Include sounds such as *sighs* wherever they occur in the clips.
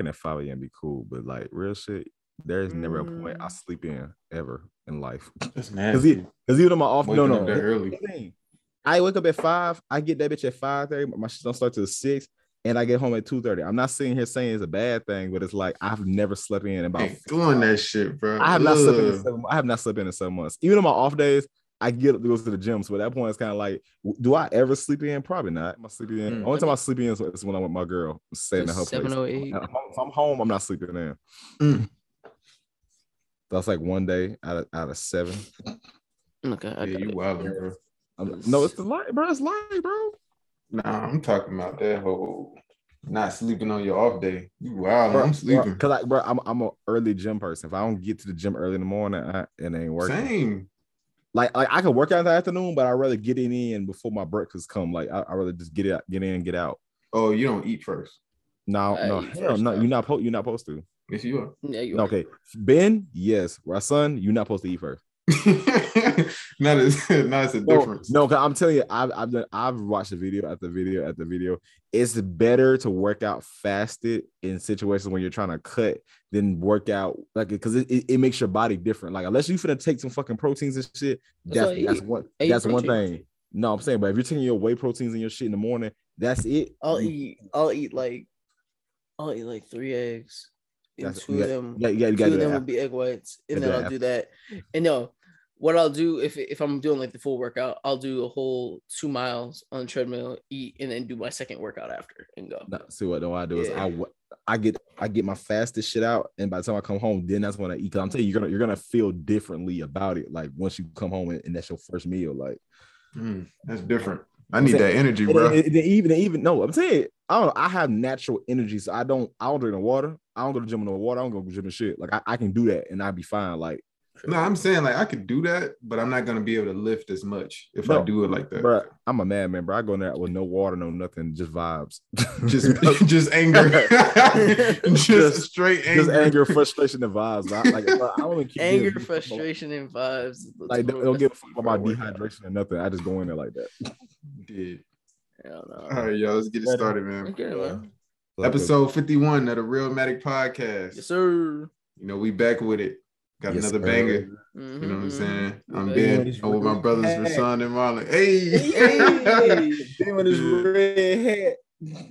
at 5 a.m. be cool, but like real shit, there's never a point I Mm. sleep in ever in life. *laughs* That's Cause, nasty. Cause even on my off, no, no, up that here's early. I wake up at five. I get that bitch at five thirty. My shit don't start till six, and I get home at two thirty. I'm not sitting here saying it's a bad thing, but it's like I've never slept in about. Ain't doing that shit, bro. I have not slept in. Seven, I have not slept in in seven months. Even on my off days, I get up to go to the gym. So at that point, it's kind of like, do I ever sleep in? Probably not. Am I sleeping in? Mm. Only time I sleep in is is when I'm with my girl, staying at her place. Seven oh eight. If I'm- home, I'm not sleeping in. Mm. That's like one day out of out of seven. Okay, I Yeah, you it. wild, bro. I'm- no, it's the light, bro. It's light, bro. Nah, I'm talking about that whole not sleeping on your off day. You wild. Bro, I'm sleeping. Cause like, bro, I'm I'm an early gym person. If I don't get to the gym early in the morning, I, it ain't working. Same. Like, like I could work out in the afternoon, but I'd rather get it in before my breakfast come. Like, I I rather just get it out, get in, and get out. Oh, you don't eat first. No, I no, hell first, no. though. You're not po- you're not supposed to. Yes, you are. Yeah, you are. okay, Ben, yes. My son, you're not supposed to eat first. *laughs* not as *laughs* not as a No, difference. no, cause I'm telling you, I've I've done I've watched the video after video after video. It's better to work out fasted in situations when you're trying to cut than work out like because it, it, it makes your body different. Like unless you finna take some fucking proteins and shit, That's that's what that's eat. one eat that's one thing. No, I'm saying, but if you're taking your whey proteins and your shit in the morning, that's it. I'll You- eat. I'll eat like. I'll eat like three eggs. And two of them. Yeah, yeah, you two gotta of them that. will be egg whites, and then I'll do that. And no, what I'll do if if I'm doing like the full workout, I'll do a whole two miles on the treadmill, eat, and then do my second workout after and go. No, see what no, I do is I I get I get my fastest shit out, and by the time I come home, then that's when I eat. Cause I'm telling you, you're gonna you're gonna feel differently about it. Like once you come home and, and that's your first meal, like Mm, that's different. I need saying- that energy, bro. and- and even even no, I'm saying I don't know. I have natural energy, so I don't I don't drink no water. I don't go to the gym with no water. I don't go to the gym and shit. Like I, I can do that and I'd be fine. Like No, I'm saying like I could do that, but I'm not gonna be able to lift as much if I do it like that. bro, I'm a madman, bro. I go in there with no water, no nothing, just vibes. Just *laughs* *laughs* just anger. *laughs* just, Just- straight anger. just anger, frustration, and vibes. I, like I don't even keep Anger, frustration, and vibes. Like don't, don't give a fuck about my best dehydration or nothing. I just go in there like that. Did. Hell no. All right, yo, let's get it started, man. Okay, man. Episode 51 of the Realmatic Podcast. Yes, sir. You know, we back with it. Got Yes, another sir. banger. You You know what I'm mm-hmm. saying? Mm-hmm. I'm Yeah. Ben. I'm with my brothers back. Rasan and Marlon. Hey, Damn with his red hat.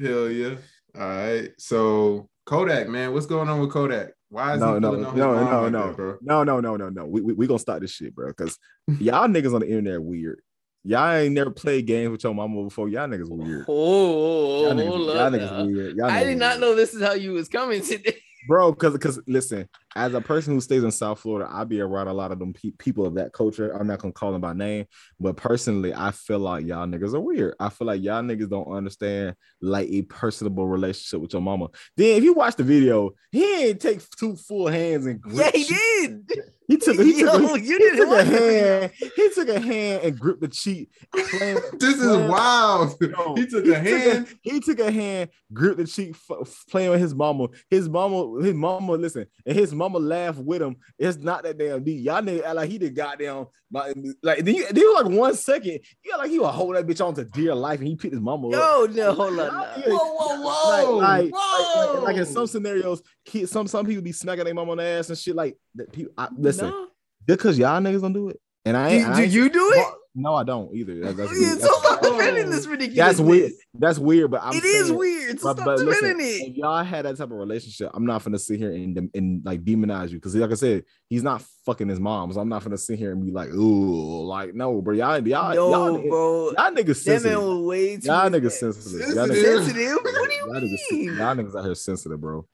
hell yeah. All right. So Kodak, man, what's going on with Kodak? Why is No, he no, no, on his no, mom no, like no, that, bro? no, no, no, no, no. We we, we gonna stop this shit, bro. Because y'all *laughs* niggas on the internet weird. Y'all ain't never played games with your mama before. Y'all niggas weird. Oh, Y'all hold niggas, y'all niggas weird. Y'all I niggas did not weird. know this is how you was coming today. bro. Because because listen, as a person who stays in South Florida, I be around a lot of them pe- people of that culture. I'm not gonna call them by name, but personally, I feel like y'all niggas are weird. I feel like y'all niggas don't understand like a personable relationship with your mama. Then if you watch the video, he ain't take two full hands and grip Yeah, he did. He took, he took, Yo, a, you he didn't took a hand. He took a hand and gripped the cheek. Playing, *laughs* This is wild. *laughs* He took a hand. he took a hand, gripped the cheek, f- playing with his mama. His mama, his mama, listen, and his mama laugh with him. It's not that damn deep. Y'all nigga act like he did goddamn like, like then you, then you like one second, you got like he would hold that bitch on to dear life and he picked his mama up. Yo, no, hold on. Y'all now. niggas- Whoa, whoa, whoa. Like, like, whoa. like, like in some scenarios, kids, some some people be smacking their mama on the ass and shit. Like that. People, I, listen, No. because y'all niggas don't do it, and I ain't. You- I do ain't- you do it? No, I don't either. That- that's, Yeah, weird. so stop That's- defending this ridiculous. that's weird. That's weird, but I'm It is saying- weird. So But, stop but listen, defending it. if y'all had that type of relationship, I'm not gonna sit here and, and like demonize you because, like I said, he's not fucking his mom, so I'm not gonna sit here and be like, "Ooh, like no, bro, y'all, y'all, no, y'all, bro. y'all niggas sensitive. man was way too. Y'all niggas sensitive. Y'all niggas, Sensitive? sensitive. What do you y'all niggas, mean? y'all niggas out here sensitive, bro.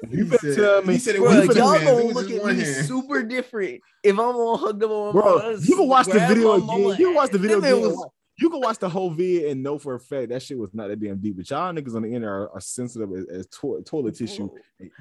What? You better tell me- He said it Bro, was you two y'all gonna was look at me hand. super different if I'm all hugged up on my Bro, mama. you can watch the video again. You can watch the video again. Was- You can watch the whole vid and know for a fact that shit was not that damn deep. But y'all niggas on the internet are, are sensitive as, as to- toilet tissue.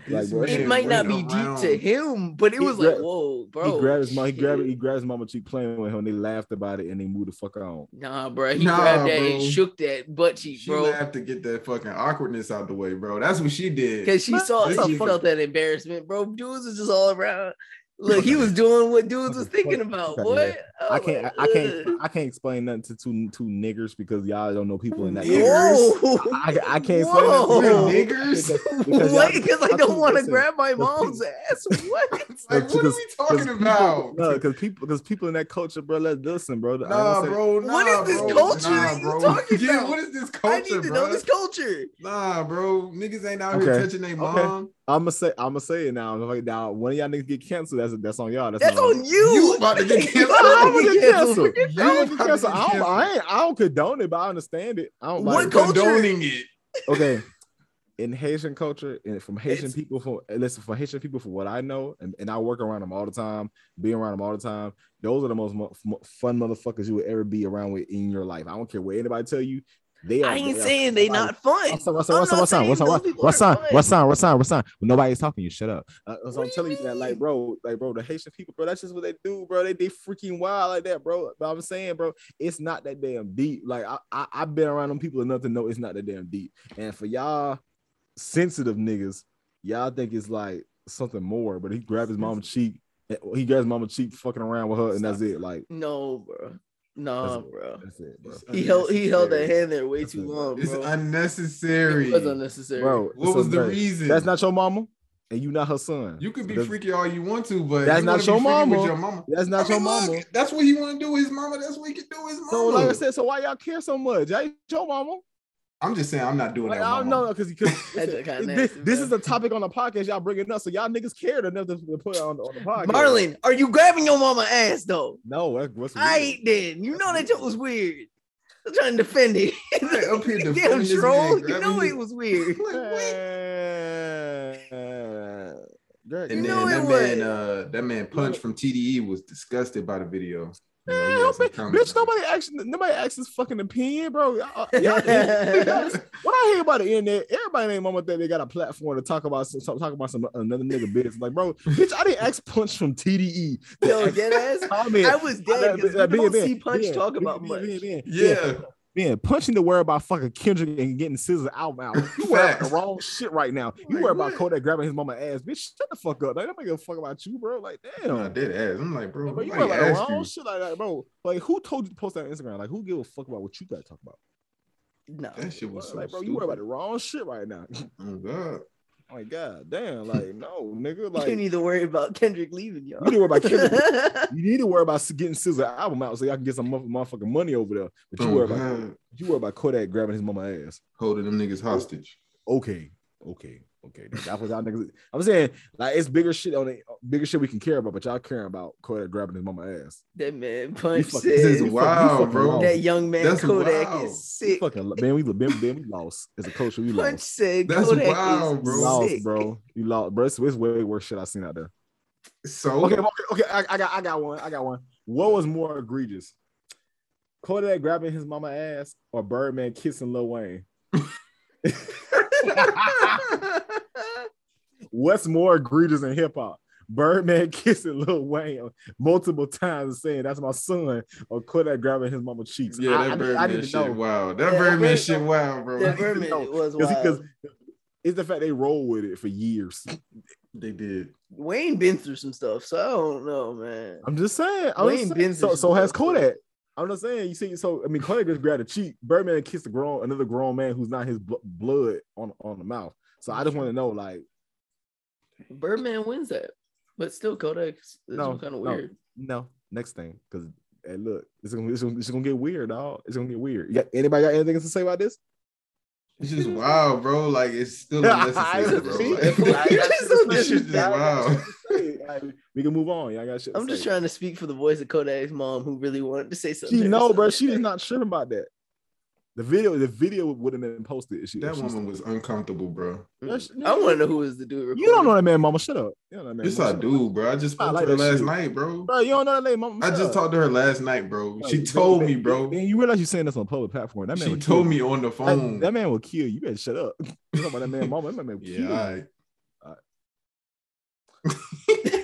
Like, bro, It might not be went deep to him, but it He was like, whoa, bro. he grabbed his mom. He grabbed shit. he grabbed his mama cheek playing with him. And they laughed about it and they moved the fuck on. Nah, bro. He Nah, grabbed that bro. and shook that butt cheek, She bro. laughed to get that fucking awkwardness out the way, bro. That's what she did. Because she saw, she felt that embarrassment, bro. Dudes was just all around. Look, he was doing what dudes was thinking about. that What? nigga. Oh I can't. I, I can't. I can't explain nothing to two two niggers because y'all don't know people in that. Niggers? Whoa. I, I can't Whoa. explain that. Niggers? Because- because y'all- Wait, because I don't want to grab my mom's ass. *laughs* What? Like, what are we talking about? People, no, because people, because people in that culture, bro. Let's listen, bro. Nah, say- bro. Nah, What is this bro. culture Nah, that you talking Yeah, about? what is this culture? I need to bro? know this culture. Nah, bro. Niggas ain't out Okay. here touching their mom. I'm gonna say, I'm gonna say it now. Like now, one of y'all niggas get canceled. That's that's on y'all. That's, That's not on you. You about to get *laughs* canceled. I'm gonna get canceled. You I'm gonna get canceled. I don't. I ain't, I don't condone it, but I understand it. I don't What like. Condoning it. okay in haitian culture and from haitian It's- people for listen for haitian people for what i know and, and i work around them all the time being around them all the time those are the most mo- mo- fun motherfuckers you will ever be around with in your life i don't care what anybody tell you they are I ain't they are saying they somebody- not fun. What's up? What's up? What's up? What's up? What's up? those What- people What's up? What's up? What's up? When nobody's talking, you shut up. Uh, so What I'm do you telling you that, like, bro, like, bro, the Haitian people, bro, that's just what they do, bro. They they freaking wild like that, bro. But I'm saying, bro, it's not that damn deep. Like, I, I I've been around them people enough to know it's not that damn deep. And for y'all sensitive niggas, y'all think it's like something more. But he grabbed his mama cheek. He grabbed his mama cheek, fucking around with her, and that's it. Like, No, bro. Nah, That's it. bro. that's it, bro. He held he held that hand there way That's too it. long, It's bro. unnecessary. It was unnecessary. Bro, What was the reason? That's not your mama, and you not her son. You could be That's- freaky all you want to, but That's not your mama. Your mama. That's not I mean, your mama. look, that's what he want to do with his mama. That's what he can do with his mama. So like I said, so why y'all care so much? I ain't your mama. I'm just saying I'm not doing Like, that. I with don't know because because *laughs* That's this, this is a topic on the podcast y'all bringing up, so y'all niggas cared enough to, to put it on, on the podcast. Marlon, are you grabbing your mama ass though? no, that's what's I ain't then. You know that shit was weird. I'm trying to defend it. *laughs* Right, up here *laughs* Damn defending this troll. man, You know it was weird. Like, what? Man. Greg, And You then know that it man, was. uh, that man Punch from TDE was disgusted by the video. You know, he Man, had bitch, nobody actually, nobody asked his fucking opinion, bro. Y'all- y'all- *laughs* what I hear about the internet, everybody named mama that they got a platform to talk about some talk about some another nigga business. Like, bro, bitch, I didn't ask Punch from TDE. Yo, ask- dead ass. comment. I was dead because Uh, we Ben, don't see Punch Ben, talk Ben, about Ben, much. Ben, Ben, Yeah. Man, punching the word about fucking Kendrick and getting SZA's out mouth. You worry about the wrong shit right now. You Like, worry about what? Kodak grabbing his mama ass. Bitch, shut the fuck up. Like, don't give a fuck about you, bro. Like, damn. Nah, dead ass. I'm like, bro, Bro, you nobody worry about wrong you. shit like that, bro. Like, who told you to post that on Instagram? Like, who give a fuck about what you got to talk about? No. That shit was so like, bro, you worry about the wrong shit right now. Oh god. Like, god damn. *laughs* Like, no, nigga. Like, you you need to worry about Kendrick leaving *laughs* y'all. You need to worry about Kendrick. You need to worry about getting SZA album out so y'all can get some motherfucking money over there. But you Oh, worry about you worry about Kodak grabbing his mama ass. Holding them niggas oh, hostage. okay, okay, okay. That's what y'all niggas. I'm saying like it's bigger shit on it, bigger shit we can care about, but y'all caring about Kodak grabbing his mama ass. that man Punch fucking- This is said you fuck- wild, bro. lost. that young man That's Kodak wild. is sick. fucking man, we man, man, we lost as a culture. We Punch lost. said That's Kodak wild, is bro. Lost, bro. You lost, bro. It's, it's way worse shit I seen out there. So Okay, okay, okay. I, I got, I got one. I got one. What was more egregious? Kodak grabbing his mama ass or Birdman kissing Lil Wayne? *laughs* *laughs* What's more egregious in hip hop? Birdman *laughs* kissing Lil Wayne multiple times and saying that's my son, or Kodak grabbing his mama cheeks. yeah, I- that I, Birdman I need to shit know. wow. That Yeah, that Birdman shit wow, bro. that *laughs* Birdman No, was Because it's the fact they roll with it for years. they did. Wayne been through some stuff, so I don't know, man. I'm just saying. I'm Wayne just saying. been so through so some has stuff, Kodak. I'm just saying. You see, so I mean, Kodak just grabbed a cheek. Birdman kissed a grown another grown man who's not his bl- blood on on the mouth. So I just want to know, like, Birdman wins that, but still Kodak is No, kind of no. weird. no, next thing, because hey, look, it's gonna, it's gonna it's gonna get weird, dog. It's gonna get weird. You got, anybody got anything to say about this? It's just wow, bro. Like it's still *laughs* I unnecessary, bro. *laughs* Like, I got shit to So say. this shit just I wow. shit to say. Like, we can move on. Y'all got shit. I'm just trying to speak for the voice of Kodak's mom, who really wanted to say something. She know, *laughs* bro. She is not tripping about that. The video, the video would have been posted. If she, That if she- woman was uncomfortable, bro. Yeah, I want to know who is the dude. You don't know that man, mama. Shut up. You don't know that man. Yes, mama, I shut bro. I just I spoke like to her last shit. night, bro. Bro, you don't know that name, mama. I just up. talked to her last night, bro. Bro, She told man, me, bro. Man, you realize you're saying this on a public platform. That man She will kill told you. me on the phone. that man will kill you. You better shut up. *laughs* You talking about that man, mama? That man will kill Yeah, you. all right. *laughs*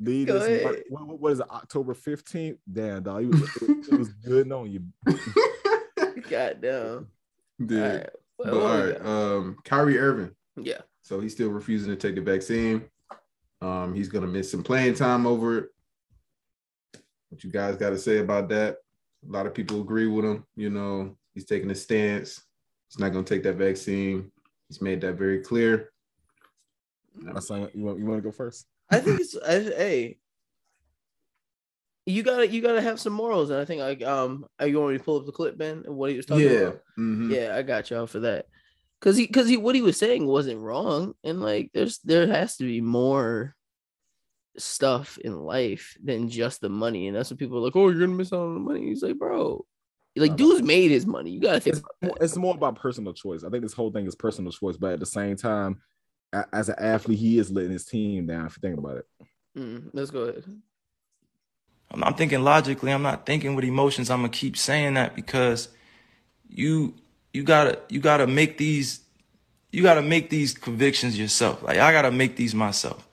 Lead Go this- ahead. what, what- what is it? October 15th? Damn, dog. You, it, it was good knowing you. *laughs* God damn. Dude. All right. Well, But all what we right, got? um, Kyrie Irving. yeah. So he's still refusing to take the vaccine. Um, he's gonna miss some playing time over it. What you guys got to say about that? A lot of people agree with him. You know, he's taking a stance. He's not gonna take that vaccine. He's made that very clear. I saying you want you want to go first? I think it's I, hey. You gotta you gotta have some morals, and I think like um, are you want me to pull up the clip, Ben, what he was talking Yeah. about? Mhm. Yeah, I got y'all for that. Cause he, cause he, what he was saying wasn't wrong, and like, there's there has to be more stuff in life than just the money, and that's what people are like. Oh, you're gonna miss out on the money. He's like, bro, like, dude's made his money. You gotta think. It's about more, it's more about personal choice. I think this whole thing is personal choice, but at the same time, as an athlete, he is letting his team down. If you think about it, Mm, let's go ahead. I'm, I'm thinking logically. I'm not thinking with emotions. I'm gonna keep saying that because you you gotta you gotta make these you gotta make these convictions yourself. Like I gotta make these myself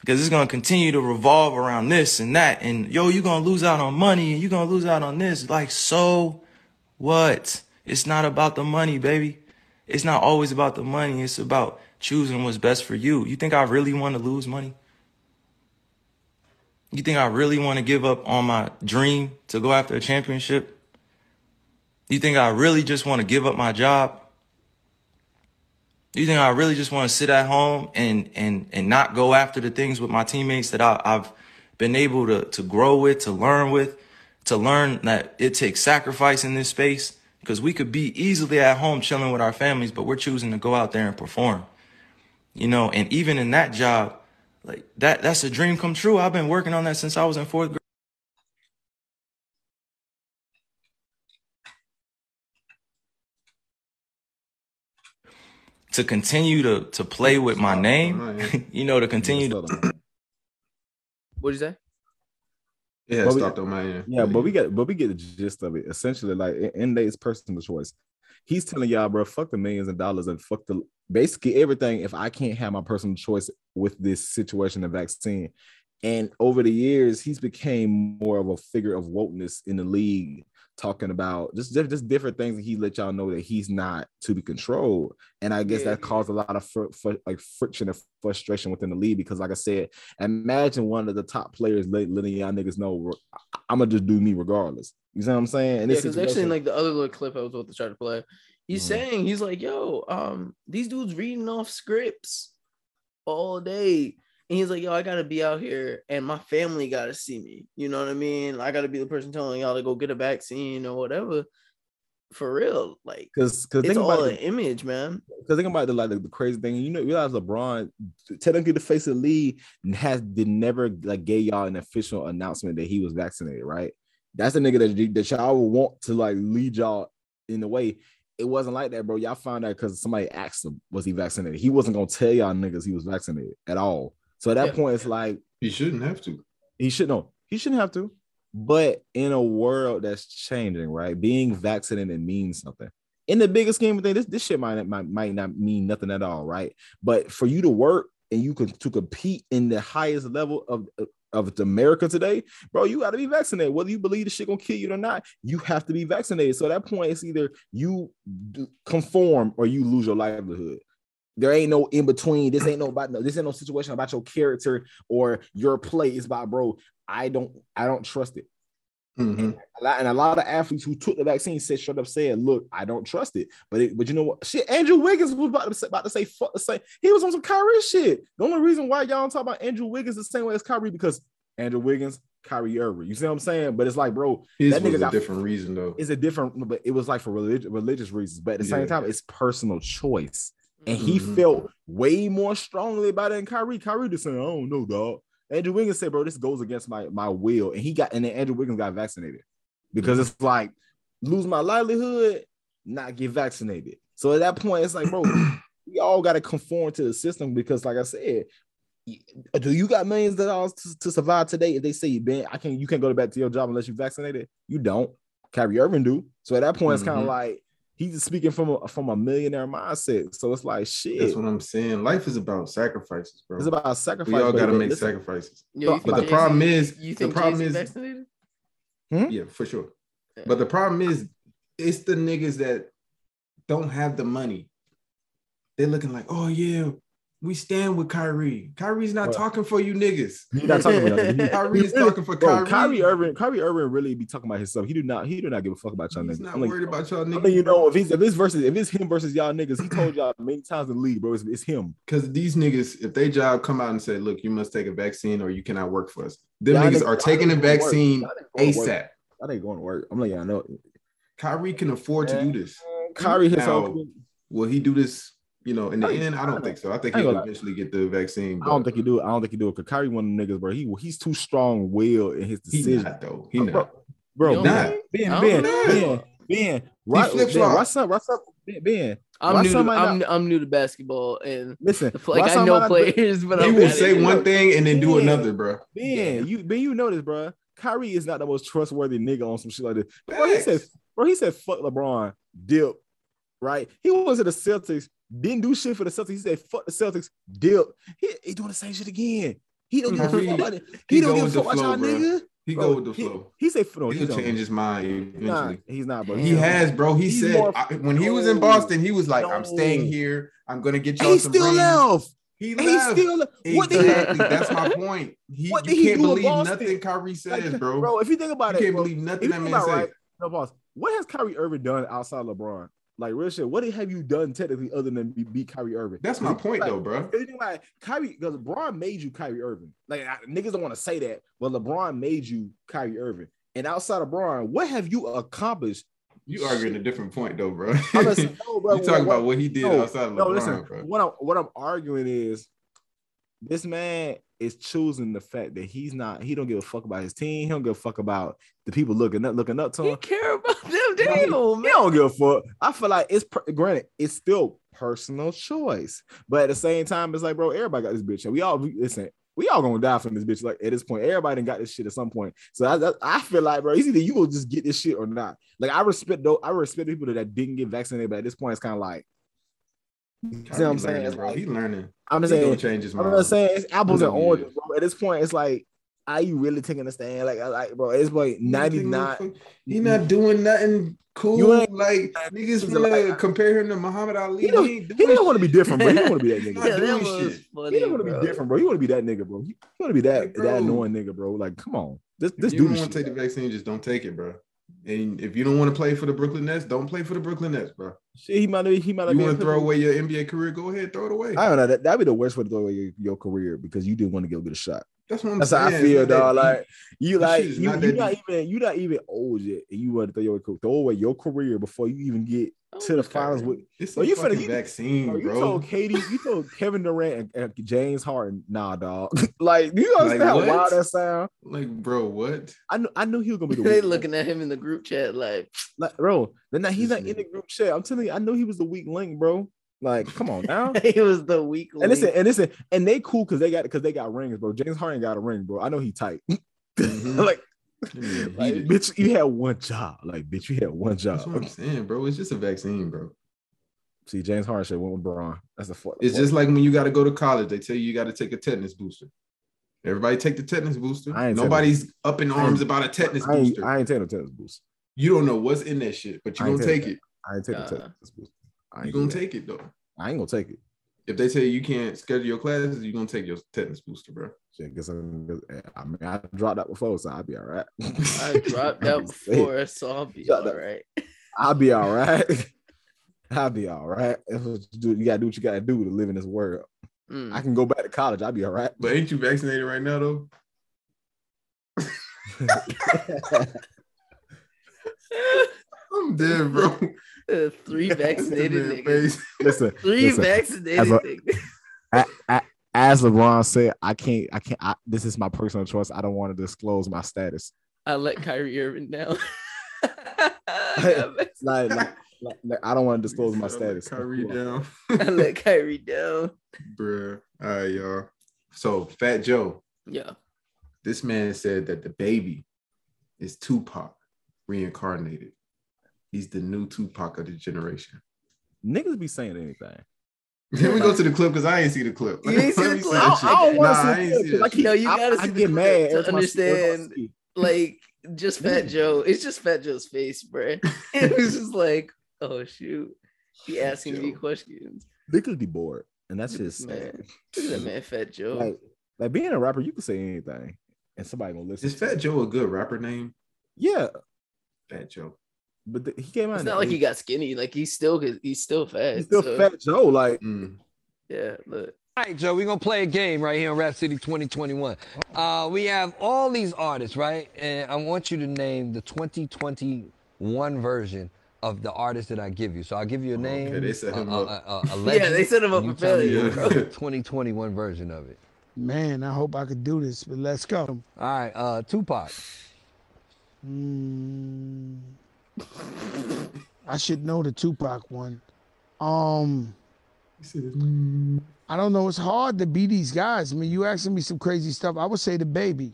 because it's gonna continue to revolve around this and that. And yo, you're gonna lose out on money and you're gonna lose out on this. Like so, what? It's not about the money, baby. It's not always about the money. It's about choosing what's best for you. You think I really want to lose money? You think I really want to give up on my dream to go after a championship? You think I really just want to give up my job? You think I really just want to sit at home and and and not go after the things with my teammates that I, I've been able to to grow with, to learn with, to learn that it takes sacrifice in this space? Because we could be easily at home chilling with our families, but we're choosing to go out there and perform. You know, and even in that job, like that that's a dream come true. I've been working on that since I was in fourth grade. To continue to to play with my name, *laughs* you know, to continue to What'd you say? Yeah, But we- on my end. yeah, but we get but we get the gist of it. Essentially, like in- in it's personal choice. He's telling y'all, bro, fuck the millions of dollars and fuck the basically everything. If I can't have my personal choice with this situation, the vaccine, and over the years, he's became more of a figure of wokeness in the league, talking about just diff- just different things. And he let y'all know that he's not to be controlled. And I guess Yeah. that caused a lot of fr- fr- like friction and frustration within the league because, like I said, imagine one of the top players letting y'all niggas know I'm gonna just do me regardless. You see what I'm saying? And Yeah, because actually, in like the other little clip I was about to try to play, he's Mhm. saying he's like, "Yo, um, these dudes reading off scripts all day." And he's like, yo, I gotta be out here and my family gotta see me. You know what I mean? I gotta be the person telling y'all to go get a vaccine or whatever. For real. Like Because because it's think all about an image, man. because think about the like the, the crazy thing. You know, realize LeBron technically the face of the league has did never like gave y'all an official announcement that he was vaccinated, right? That's the nigga that that y'all would want to like lead y'all in the way. It wasn't like that, bro. Y'all found out because somebody asked him, was he vaccinated? He wasn't gonna tell y'all niggas he was vaccinated at all. So at that Yeah. point, it's like he shouldn't have to. he should know. He shouldn't have to. But in a world that's changing, right? Being vaccinated means something. In the biggest scheme of things, this, this shit might, might might not mean nothing at all, right? But for you to work and you can to compete in the highest level of of America today, bro, you got to be vaccinated. Whether you believe the shit gonna kill you or not, you have to be vaccinated. So at that point, it's either you conform or you lose your livelihood. There ain't no in between. This ain't no about no. This ain't no situation about your character or your play. It's about, bro. I don't. I don't trust it. Mhm. A lot, and a lot of athletes who took the vaccine said straight up said, "Look, I don't trust it." But it, but you know what? Shit, Andrew Wiggins was about to say, about to say fuck the same. He was on some Kyrie shit. The only reason why y'all don't talk about Andrew Wiggins the same way as Kyrie because Andrew Wiggins, Kyrie Irving. You see what I'm saying? But it's like, bro, His That nigga a got- different reason though. it's a different. But it was like for religious religious reasons. But at the same time, it's personal choice. And he Mhm. felt way more strongly about it than Kyrie. Kyrie just saying, I don't know, dog. Andrew Wiggins said, bro, this goes against my, my will. And he got, and then Andrew Wiggins got vaccinated because it's like lose my livelihood, not get vaccinated. So at that point, it's like, bro, *clears throat* we all got to conform to the system because, like I said, do you got millions of dollars to, to survive today? If they say, Ben, I can, you can't go back to your job unless you're vaccinated. You don't. Kyrie Irving do. So at that point, it's kind of like he's speaking from a from a millionaire mindset. So it's like shit. That's what I'm saying. Life is about sacrifices, bro. It's about sacrifices. we all got to make listen, sacrifices. Yo, you But the Jay-Z- problem is- you the think problem Jay-Z is- vaccinated? Hmm? Yeah, for sure. Yeah. But the problem is, it's the niggas that don't have the money. They're looking like, oh yeah, we stand with Kyrie. Kyrie's not Bro. talking for you niggas. He's not talking about that. *laughs* He- Kyrie's talking for Bro, Kyrie. Kyrie Irving, Kyrie Irving really be talking about himself. He do not, he do not give a fuck about y'all He's niggas. not I'm like, worried about y'all niggas. I mean, you know, if he's if it's versus if it's him versus y'all niggas, he told y'all many times in the league, bro. It's, it's him. because these niggas, if they job come out and say, "Look, you must take a vaccine or you cannot work for us," them Y'all niggas niggas- are taking the y'all niggas going to work. vaccine Y'all niggas going to work. ASAP. Y'all ain't going to work. I'm like, yeah, I know. Kyrie can afford to do this. Kyrie own. Will he do this? You know, in the I end, I I don't don't- think so. I think he'll eventually get the vaccine. I don't think he do it. I don't think he do it. Cause Kyrie one of the niggas, bro. He he's too strong willed in his he decision, not though. He Bro, not. bro. You don't Nah. Ben, Ben, Ben. Ben, Ben, right, flip-flop. Ben, what's up? What's up? Ben, Ben. I'm Why new. To, I'm, not- I'm new to basketball, and Listen, like why I know players, but He I'm will say in- one thing and then do Yeah. another, bro. Ben, you Ben, you know this, bro. Kyrie is not the most trustworthy nigga on some shit like this. Bro, he said, bro, he said, fuck LeBron, dip, right? He was at the Celtics, didn't do shit for the Celtics. He said, fuck the Celtics, dip. He, he doing the same shit again. He don't give a fuck about it. he He don't go give a with the fuck about y'all flow, bro. nigga. He Bro, go with the he- flow. He said, no, He'll he's change his mind He's not. eventually. He's not, bro. He He's not. has, bro. He said more- I- when he was in Boston, he was like, "I'm staying here. I'm gonna get y'all he some still rings." left. He And he still left. What did he exactly. *laughs* That's my point. He, What you did he can't do believe Boston? nothing Kyrie says, Like, bro. Bro, if you think about it, you it, can't bro, believe nothing you that think man says. right, no boss. What has Kyrie Irving done outside LeBron? Like real shit. What have you done technically other than be, beat Kyrie Irving? That's my point, like, though, bro. If you think about it, Kyrie, because LeBron made you Kyrie Irving. Like I, niggas don't want to say that, but LeBron made you Kyrie Irving. And outside of LeBron, what have you accomplished? You arguing a different point, though, bro. I'm saying, no, bro, *laughs* you talking what- about what he did no, outside of LeBron, no, listen. bro. What I'm what I'm arguing is this man is choosing the fact that he's not. He don't give a fuck about his team. He don't give a fuck about the people looking up looking up to him. He care about them. No, Damn, he man. don't give a fuck. I feel like it's per- granted, it's still personal choice, but at the same time, it's like, bro, everybody got this bitch. And we all we- listen. We all gonna die from this bitch. Like at this point, everybody got this shit at some point. So I, I, I feel like, bro, it's either you will just get this shit or not. Like I respect though, I respect the people that didn't get vaccinated, but at this point, it's kind of like, you see what I'm Kyrie saying? learning, bro. like- He learning. I'm He just gonna saying, change his mind. I'm mind. just saying, it's apples and Whatever oranges, bro. At this point, it's like, are you really taking a stand? Like, I like, bro, it's like He not taking 99. no fuck- He not doing nothing cool. You ain't- like niggas He's finna like- compare him to Muhammad Ali. He don't, ain't he don't want to be different, bro. He don't want to be that *laughs* nigga. Yeah, that was shit. funny. He don't want to bro. be different, bro. He want to be that nigga, bro. He want to be that Like, that annoying nigga, bro. Like, come on, this this If you dude. don't want to take the vaccine, just don't take it, bro. And if you don't want to play for the Brooklyn Nets, don't play for the Brooklyn Nets, bro. Shit, he might he might have You want to throw away your NBA career? Go ahead, throw it away. I don't know. That that'd be the worst way to throw away your, your career because you didn't want to go get a shot. That's what I'm That's saying. how I feel, not that dog. Like you, like you, not you not even you not even old yet, and you want to throw your throw away your career before you even get oh to the Okay. finals with. it's Bro, a you finna- fucking you- vaccine, Bro, you told KD, you told Kevin Durant and, and James Harden, nah, dog. *laughs* like, do you Like, understand how what? wild that sound? Like, bro, what? I knew, I knew he was gonna be the They weak looking at him in the group chat like, Like, bro, then he's not in the group chat. I'm telling you, I know he was the weak link, bro. Like, come on now. *laughs* he was the weak and listen, and listen, and they cool because they got because they got rings, bro. James Harden got a ring, bro. I know he tight. *laughs* Mhm. like, Yeah, like, bitch, you had one job. Like, bitch, you had one job. That's what I'm saying, bro. It's just a vaccine, bro. See, James Harden should went with Bron. That's the fuck. It's just like when you got to go to college, they tell you you got to take a tetanus booster. Everybody take the tetanus booster. I ain't taking- Nobody's up in arms about a tetanus I ain't, booster. I ain't taking no tetanus boost. you don't know what's in that shit, but you're ain't gonna take it. I ain't taking Uh, no tennis boost. I You're ain't gonna do that. take it though. I ain't gonna take it. If they say you you can't schedule your classes, you're gonna take your tetanus booster, bro. Shit, guess I'm, I mean, I dropped out before, so I'll be all right. I *laughs* dropped out I'm just saying. before, so I'll be Shut all up. right. I'll be all *laughs* right. I'll be all right. That's you do. You gotta do what you gotta do to live in this world. Mm. I can go back to college. I'll be all right. But ain't you vaccinated right now though? *laughs* I'm dead, bro. *laughs* Three vaccinated Man, niggas. *laughs* listen, *laughs* Three listen. vaccinated as a- niggas. a- a- as LeBron said, I can't. I can't. I, this is my personal choice. I don't want to disclose my status. I let Kyrie Irving down. Like, like, like, like, I don't want to disclose my let status. Kyrie down. I let Kyrie down. Bruh. All right, y'all. So Fat Joe, Yeah. this man said that DaBaby is Tupac reincarnated. He's the new Tupac of the generation. Niggas be saying anything. Can we go to the clip? Because I ain't see the clip. You ain't *laughs* see the clip? that I- I don't wanna Nah, see the clip, see 'cause that I shit. No, you gotta I see the get clip mad to every time I see- every time I understand. Like just Fat Joe. It's just Fat Joe's face, bruh. *laughs* it was just like, oh shoot. He asking me Joe. questions. Niggas be bored. and that's just man. sad. Look at that man, Fat Joe. Like, like being a rapper, you can say anything, and somebody gonna listen. Is Fat Joe a good rapper name? Yeah, Fat Joe. But the, he came out. it's not the like he got skinny. Like he's still he's still fat. He's still so, Fat Joe. Like Mm. Yeah, look. All right, Joe, we're going to play a game right here on Rap City 2021. Uh, we have all these artists, right? And I want you to name the 2021 version of the artist that I give you. So I'll give you a name, Okay, they set a, him a, up. a, a, a *laughs* legend. Yeah, they set him up for you failure, what's bro. the *laughs* 2021 version of it. Man, I hope I could do this, but let's go. All right, uh, Tupac. Mm, I should know the Tupac one. Um, He said. I don't know. It's hard to be these guys. I mean, you asking me some crazy stuff. I would say DaBaby.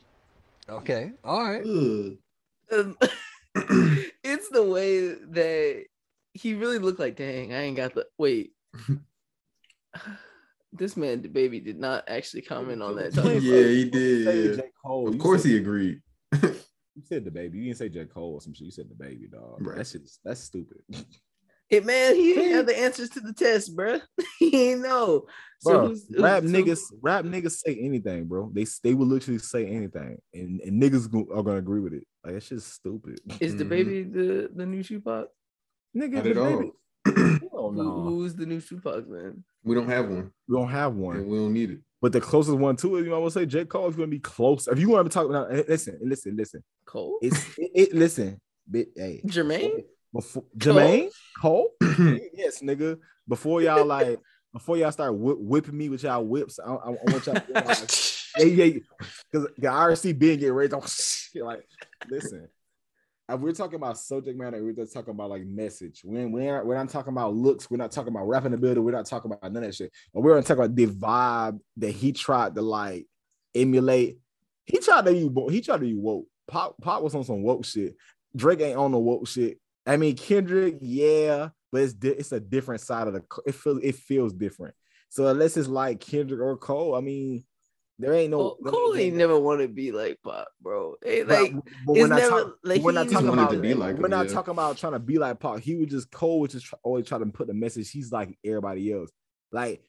Okay, all right. Um, *coughs* it's the way that he really looked like, dang, I ain't got the wait. *sighs* this man, DaBaby, did not actually comment on that. You Yeah, say- he didn't say did. J. Cole. Of course he agreed. You said DaBaby. You didn't say J. Cole or some shit. You said DaBaby, dog. Right. That shit's that's stupid. *laughs* It man, he didn't have the answers to the test, bruh. *laughs* he ain't know. So bro, who's- rap so- niggas, rap niggas say anything, bro. They they will literally say anything, and, and niggas go- are gonna agree with it. Like that's just stupid. Is the Mhm. baby the the new Tupac? Nigga, DaBaby. Hell Who, no. who's the new Tupac man? We don't have one, We don't have and one. we don't need it. But the closest one to it, you know, I would say J. Cole is gonna be close. If you want to talk about, listen, listen, listen. Cole? It's it, it listen, bit hey. Jermaine? Before Jermaine Cole, *clears throat* yes, nigga. Before y'all like, *laughs* before y'all start whip, whipping me with y'all whips, I, I, I want y'all. To realize, *laughs* yeah, yeah, because the IRC being get raised. I'm like, *laughs* listen. We're talking about subject matter, we're just talking about like message. When we're we're not talking about looks, we're not talking about rapping the we're not talking about none of that shit. But we're gonna talk about the vibe that he tried to like emulate. He tried to be. He tried to be woke. Pac Pac was on some woke shit. Drake ain't on no woke shit. I mean Kendrick, yeah, but it's di- it's a different side of the. It feels it feels different. So unless it's like Kendrick or Cole, I mean, there ain't no. Cole, Cole ain't never want to be like Pac, bro. Hey, like, but it's we're not, never- talk- like, we're not talking about to be like we're him, not yeah. talking about trying to be like Pac. He was just Cole, just try, always trying to put the message. He's like everybody else. Like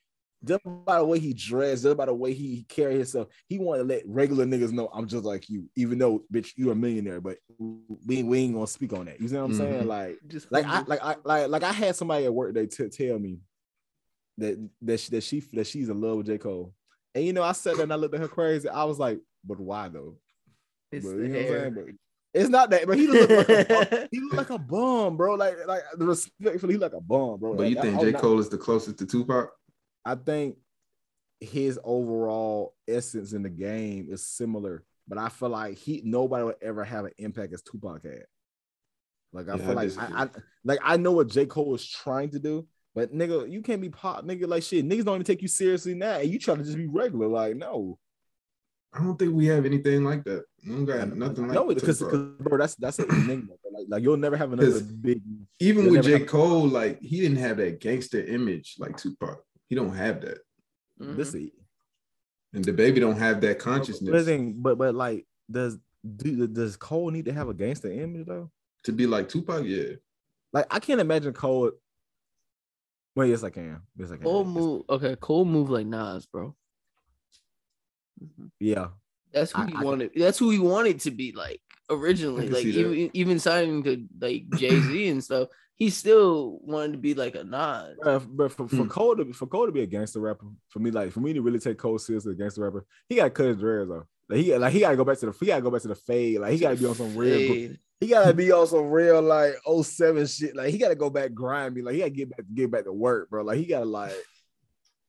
just by the way he dressed, just by the way he carried himself, he wanted to let regular niggas know I'm just like you, even though bitch you're a millionaire. But we, we ain't gonna speak on that. You see what I'm saying? Mhm. Like just like I like I like like I had somebody at work they t- tell me that that she, that she that she's in love with J Cole, and you know I sat there and I looked at her crazy. I was like, but why though? it's But you know what I'm saying? But it's not that, but he look like a bum. *laughs* he look like a bum, bro. Like like the respectfully, he like a bum, bro. But Like, you think I'm J. not- Cole is the closest to Tupac? I think his overall essence in the game is similar, but I feel like he nobody would ever have an impact as Tupac had. Like I Yeah, feel I like. I, I like I know what J. Cole is trying to do, but nigga, you can't be Pac, nigga. Like shit, niggas don't even take you seriously now, and you try to just be regular. Like no, I don't think we have anything like that. We don't got nothing like no, because bro, that's that's an enigma. *clears throat* Like, like you'll never have another big. Even with J. have- Cole, like he didn't have that gangster image like Tupac. He don't have that. Mhm. This And DaBaby don't have that But, consciousness thing, but but like does do does Cole need to have a gangster image though? to be like Tupac. Yeah. Like I can't imagine Cole. Well, yes, I can. Yes, I can. Cole Yes. move. Okay, Cole move like Nas, bro. Mhm. Yeah, That's who I- he I- wanted. That's who he wanted to be like originally. Like even even signing to like Jay Z *clears throat* and stuff, he still wanted to be like a Nas. but, but for, for Hmm. Cole to for Cole to be a gangster rapper, for me, like for me to really take Cole seriously, as a gangster rapper, he got to cut his dreads off. Like he like he got to go back to the he got to go back to the fade. Like he got to be on some real. Fade. He got to be on some real like 07 shit. Like he got to go back grimy. Like he got to get back get back to work, bro. Like he got *laughs* to like.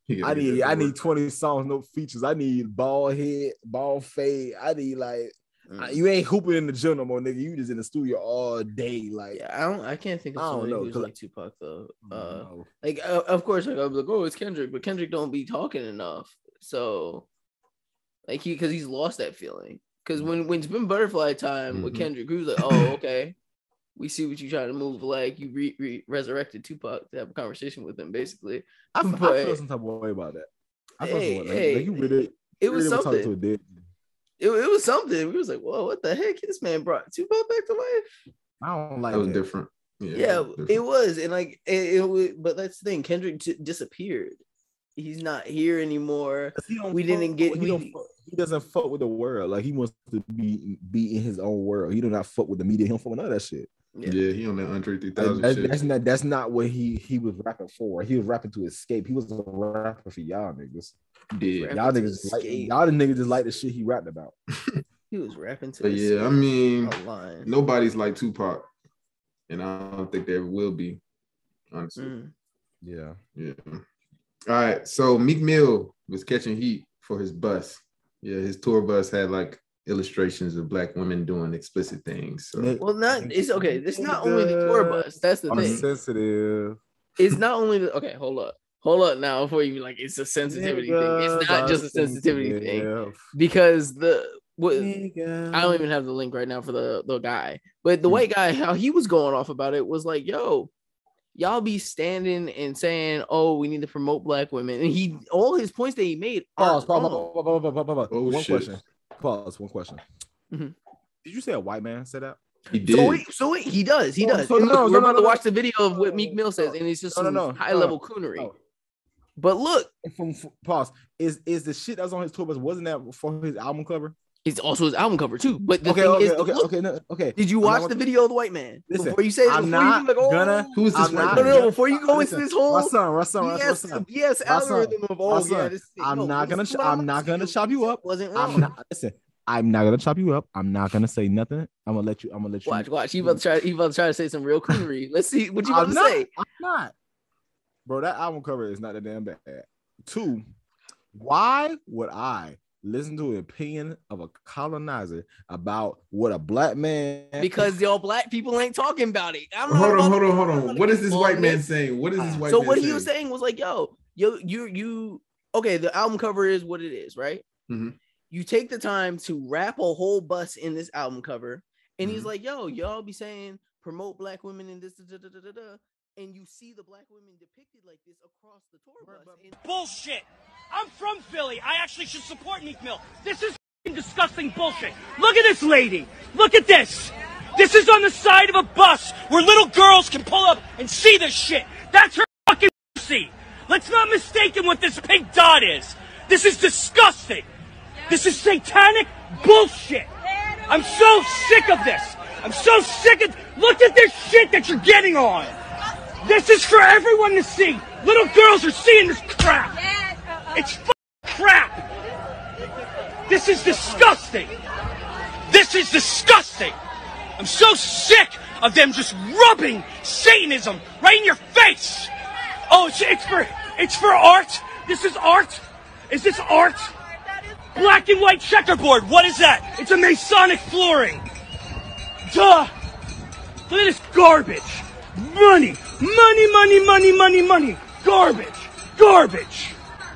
He I need I to need 20 songs, no features. I need ball head, ball fade. I need like Mm. I- you ain't hooping in the gym no more, nigga. You just in the studio all day. Like Yeah, I don't. I can't think of I don't somebody know, who's 'cause- like Tupac though. I Uh, like uh, of course, like I'll be like, oh, it's Kendrick, but Kendrick don't be talking enough. So, like he, because he's lost that feeling. Because when when it's been butterfly time with Mhm. Kendrick, he was like, oh, okay, we see what you trying to move. Like you re, re- resurrected Tupac to have a conversation with him, basically. I, feel, I but- feel some type of way about that. I feel Hey, some. Like, hey, like you really, It was really were to a something. dead. It, it was something. We was like, whoa, what the heck? This man brought Tupac back to life. I don't like That was that. different. Yeah, Yeah, that was it was, and like it, it was, but that's the thing. Kendrick j- disappeared. he's not here anymore. he We fuck- didn't get- He, we- don't fuck- he doesn't fuck with the world. Like he wants to be be in his own world. He do not fuck with the media. He don't fuck with none of that shit. Yeah. Yeah, he on that Andre Like, 3000 that- shit. that's not that's not what he he was rapping for. He was rapping to escape. He was a rapper for y'all niggas. Yeah. Y'all niggas like y'all the niggas just like the shit he rapped about. *laughs* He was rapping to But the yeah, I mean, line. nobody's like Tupac, and I don't think there will be. Honestly, Mm. Yeah. yeah. All right, so Meek Mill was catching heat for his bus. Yeah, his tour bus had like illustrations of black women doing explicit things. So Well, not it's okay. It's not only the tour bus. That's the I'm thing. sensitive. It's not only the okay. Hold up, hold up now before you be like it's a sensitivity thing. It's not just a sensitivity thing because the what I don't even have the link right now for the the guy, but the white guy how he was going off about it was like, yo y'all be standing and saying, "Oh, we need to promote black women," and he all his points that he made. Pause. Pause. Pause. Pause, pause, pause, pause. Oh, one shit. question. Pause. One question. Mm-hmm. Did you say a white man said that? He did. So, wait, so he does. He oh, does. Oh, so no, we're no, about no, to watch the video of what Meek oh, Mill says, oh. and it's just no, no, high level coonery. But look, from, from pause is is the shit that's on his tour bus wasn't that for his album cover? It's also his album cover too. But the okay, thing okay, is, okay, look, okay, no, okay. did you not watch gonna- the video of the white man Listen, before you say it? I'm not like, oh, gonna- Who is this not no, no, no, before you go Listen, into this whole Rasan, Rasan, BS, Rasan, BS Rasan, algorithm of all. yeah, this I'm no, not gonna ch- I'm not gonna gonna chop you up. Wasn't wrong. I'm not listen. I'm not gonna chop you up. I'm not gonna say nothing. I'm gonna let you. I'm gonna let you. Watch, watch. He about to try. He about to try to say some real coonery. *laughs* Let's see what you about I'm to not, say. I'm not. Bro, that album cover is not that damn bad. Two, why would I listen to an opinion of a colonizer about what a black man Because y'all black people ain't talking about it. I'm Hold on, hold on, hold on. What is this white man this. saying? What is this white so man what saying? he was saying was like, yo, yo, you you okay, the album cover is what it is, right? Mhm. You take the time to wrap a whole bus in this album cover, and he's Mhm. like, yo, y'all be saying promote black women in this, da, da, da, da, da, and you see the black women depicted like this across the tour bus. and- bullshit. I'm from Philly. I actually should support Meek Mill. This is disgusting bullshit. Look at this lady. Look at this. This is on the side of a bus where little girls can pull up and see this shit. That's her fucking pussy. Let's not mistake him what this pink dot is. This is disgusting. This is satanic bullshit. I'm so sick of this. I'm so sick of. Look at this shit that you're getting on. This is for everyone to see. Little girls are seeing this crap. It's f- crap. This is disgusting. This is disgusting. I'm so sick of them just rubbing Satanism right in your face. Oh, it's, it's for it's for art. This is art. Is this art? Black and white checkerboard. What is that? It's a Masonic flooring. Duh. Look at this garbage. Money, money, money, money, money, money. Garbage, garbage.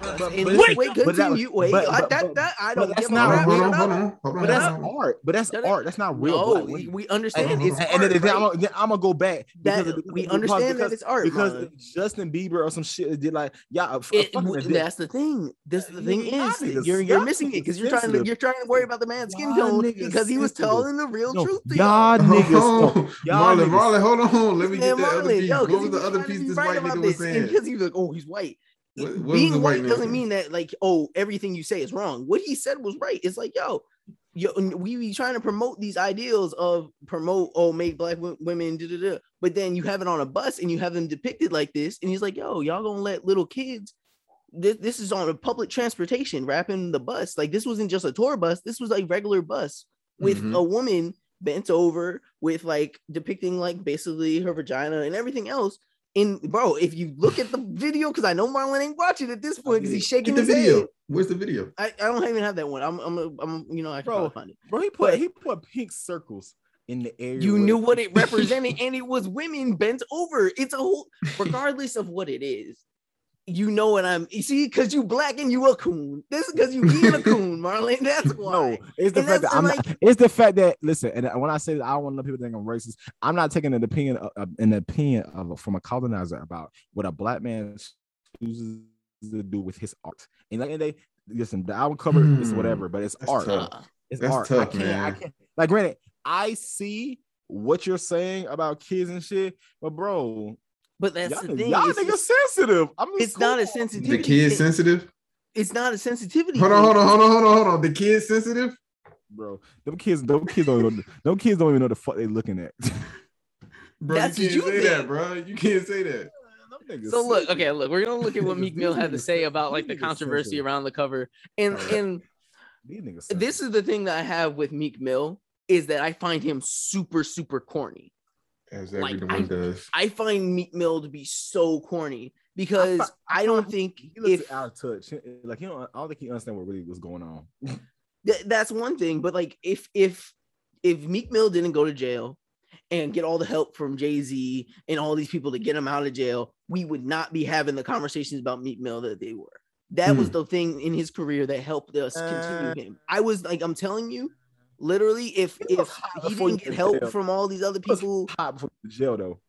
And but wait, wait, but that- continue. Wait, but- I, but- that, that I don't that's give not- hold on, hold on, hold on, But that's art. But that's Shut art. That's not real. No, we, we understand And, it's and art. then, then right? I'm, gonna, then I'm gonna go back That- because, we because- understand that it's art, because Marlon. Justin Bieber or some shit did like yeah. It- fucking w- did- that's the thing. This the thing is you're you're missing it because you're trying to you're trying to worry about the man's skin tone because he was telling the real truth to y'all y'all. niggas. *laughs* No, y'all Marlon, Marlon, hold on. Let me get that other piece. yo, what 'cause was he the was other piece this white about nigga was saying? because he was like, oh, he's white. What- what Being white white doesn't mean that like oh everything you say is wrong. What he said was right. It's like yo, yo, we be trying to promote these ideals of promote oh make black wo- women da, da, da. but then you have it on a bus and you have them depicted like this, and he's like yo, y'all gonna let little kids. This, this is on a public transportation, wrapping the bus. Like this wasn't just a tour bus. This was like regular bus with Mhm. a woman bent over with like depicting like basically her vagina and everything else. And bro, if you look at the video, because I know Marlon ain't watching at this point because he's shaking Get the his video. head. Where's the video? I, I don't even have that one. I'm I'm I'm you know I can Bro, find it. Bro, he put But- he put pink circles in the area. You knew what it *laughs* represented, and it was women bent over. It's a whole, regardless of what it is. You know what I'm. You see, because you black and you a coon. This is because you being a *laughs* coon, Marlon. That's why. No, it's the And fact that I'm the, not. It's the fact that listen, and when I say that, I don't want to people think I'm racist. I'm not taking an opinion, of, of- an opinion of from a colonizer about what a black man chooses to do with his art. And like, and they listen, the album cover is Hmm, whatever, but it's art. tough. Uh, It's That's art. tough, I can't, I can't. Like, granted, I see what you're saying about kids and shit, but bro, But that's Y'all, the thing. y'all it's, niggas sensitive. I mean, it's not a come sensitivity. The kid thing. sensitive. It's not a sensitivity. Hold on, thing. hold on, hold on, hold on, hold on. The kid sensitive. bro. Them kids, them kids don't even know, them kids don't even know the fuck they looking at. Bro, That's you can't you say think. that, bro. You can't say that. So look, okay, look, we're gonna look at what Meek Mill had to say about like the controversy around the cover, and and These niggas this is the thing that I have with Meek Mill is that I find him super super corny. As Like, everyone I- does. I find Meek Mill to be so corny because fi- I I, don't find think he looks if out of touch. Like you know, I don't think he understand what really was going on. th- that's one thing, but like if if if Meek Mill didn't go to jail and get all the help from Jay Z and all these people to get him out of jail, we would not be having the conversations about Meek Mill that they were. That was the thing in his career that helped us continue Uh, him. I was like, I'm telling you, literally, if He if he didn't get help jail. from all these other He was people, hot before the jail though.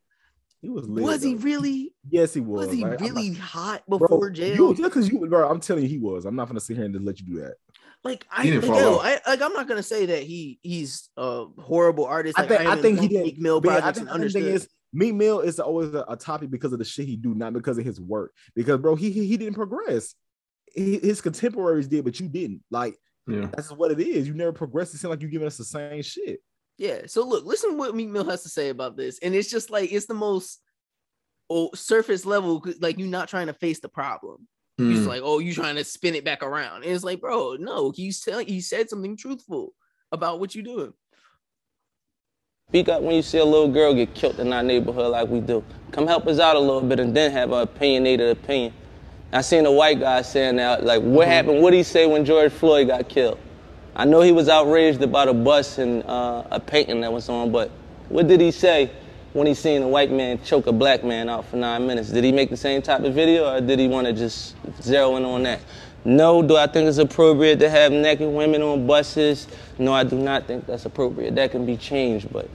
He was lit, was he really? Yes, he was. Was he Like, really not- hot Bro, before You, jail? just because you, bro, I'm telling you, he was. I'm not gonna sit here and just let you do that. Like I, like, yo. I like I'm not gonna say that he he's a horrible artist. I think, I, haven't think he did. Mill but I projects think and the thing understood. is, Meek Mill is always a, a topic because of the shit he do, not because of his work. Because bro, he he, he didn't progress. He- his contemporaries did, but you didn't. Like Yeah. that's what it is. You never progress. It seems like you're giving us the same shit. Yeah. So look, listen to what Meek Mill has to say about this, and it's just like it's the most oh, surface level, Like you're not trying to face the problem. You're just Mm. like, oh, you're trying to spin it back around. And it's like, bro, no, he's telling he said something truthful about what you're doing. Speak up when you see a little girl get killed in our neighborhood like we do. Come help us out a little bit and then have an opinionated opinion. I seen a white guy saying that, like, what happened? What did he say when George Floyd got killed? I know he was outraged about a bus and uh, a painting that was on, but what did he say when he seen a white man choke a black man out for nine minutes? Did he make the same type of video or did he want to just zero in on that? No, do I think it's appropriate to have naked women on buses? No, I do not think that's appropriate. That can be changed, but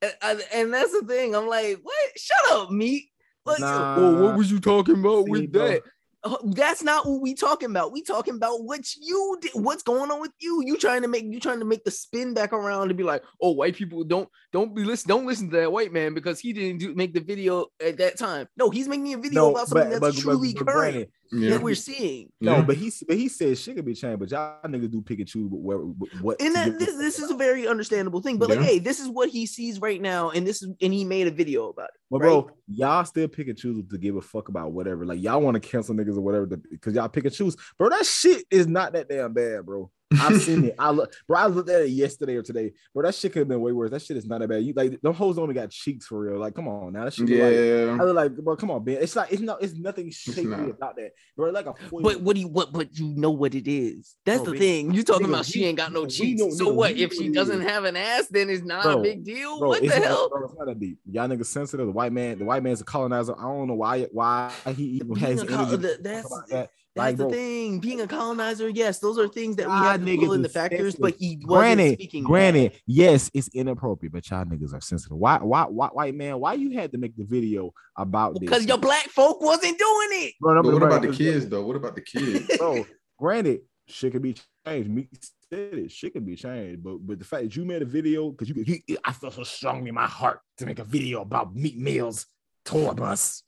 And, and- that's the thing. I'm like, what? Shut up, Meek. Like, Nah. oh, what was you talking about See, with bro. that? Uh, That's not what we talking about. We talking about what you did. What's going on with you? You trying to make you trying to make the spin back around to be like, oh, white people don't don't be listen, don't listen to that white man because he didn't do make the video at that time. No, he's making a video about something that's truly current granted, Yeah. that we're seeing. No, Yeah. but he but he said shit could be changed, but y'all niggas do pick and choose what what, what And to that this, this is a very understandable thing. But like, hey, this is what he sees right now, and this is and he made a video about it. But bro, y'all still pick and choose to give a fuck about whatever. Like y'all want to cancel niggas or whatever because y'all pick and choose. Bro, that shit is not that damn bad, bro. I've seen it. I look, bro. I looked at it yesterday or today, bro. That shit could have been way worse. That shit is not that bad. You like them hoes only got cheeks for real. Like, come on now. That shit. look Like, Yeah. I was like, bro, come on, man. It's like it's not. It's nothing shady not. about that, bro. Like a. But what do you what? But you know what it is. That's Bro, the nigga, thing. You talking nigga, about she we- ain't got no cheeks. know- so nigga, what? If she doesn't have an ass, then it's not Bro, a big deal. Bro, what it's the not, hell? Bro, it's not that deep. Y'all niggas sensitive. The white man, the white man's a colonizer. I don't know why why he even Being has a col- the- that's- about that. That's Like, the bro, thing. Being a colonizer, yes, those are things that we Y'all have to niggas pull into is factors. But he wasn't granted, speaking. granted, yes, it's inappropriate, but y'all niggas are sensitive. Why, why, why, white man? Why you had to make the video about this? because your black folk wasn't doing it. Bro, no, But what bro, about the kids though? What about the kids? Bro, granted, shit could be changed. Meek said it. Shit could be changed, but but the fact that you made a video because you, you, I felt so strongly in my heart to make a video about Meek Mill's tour bus,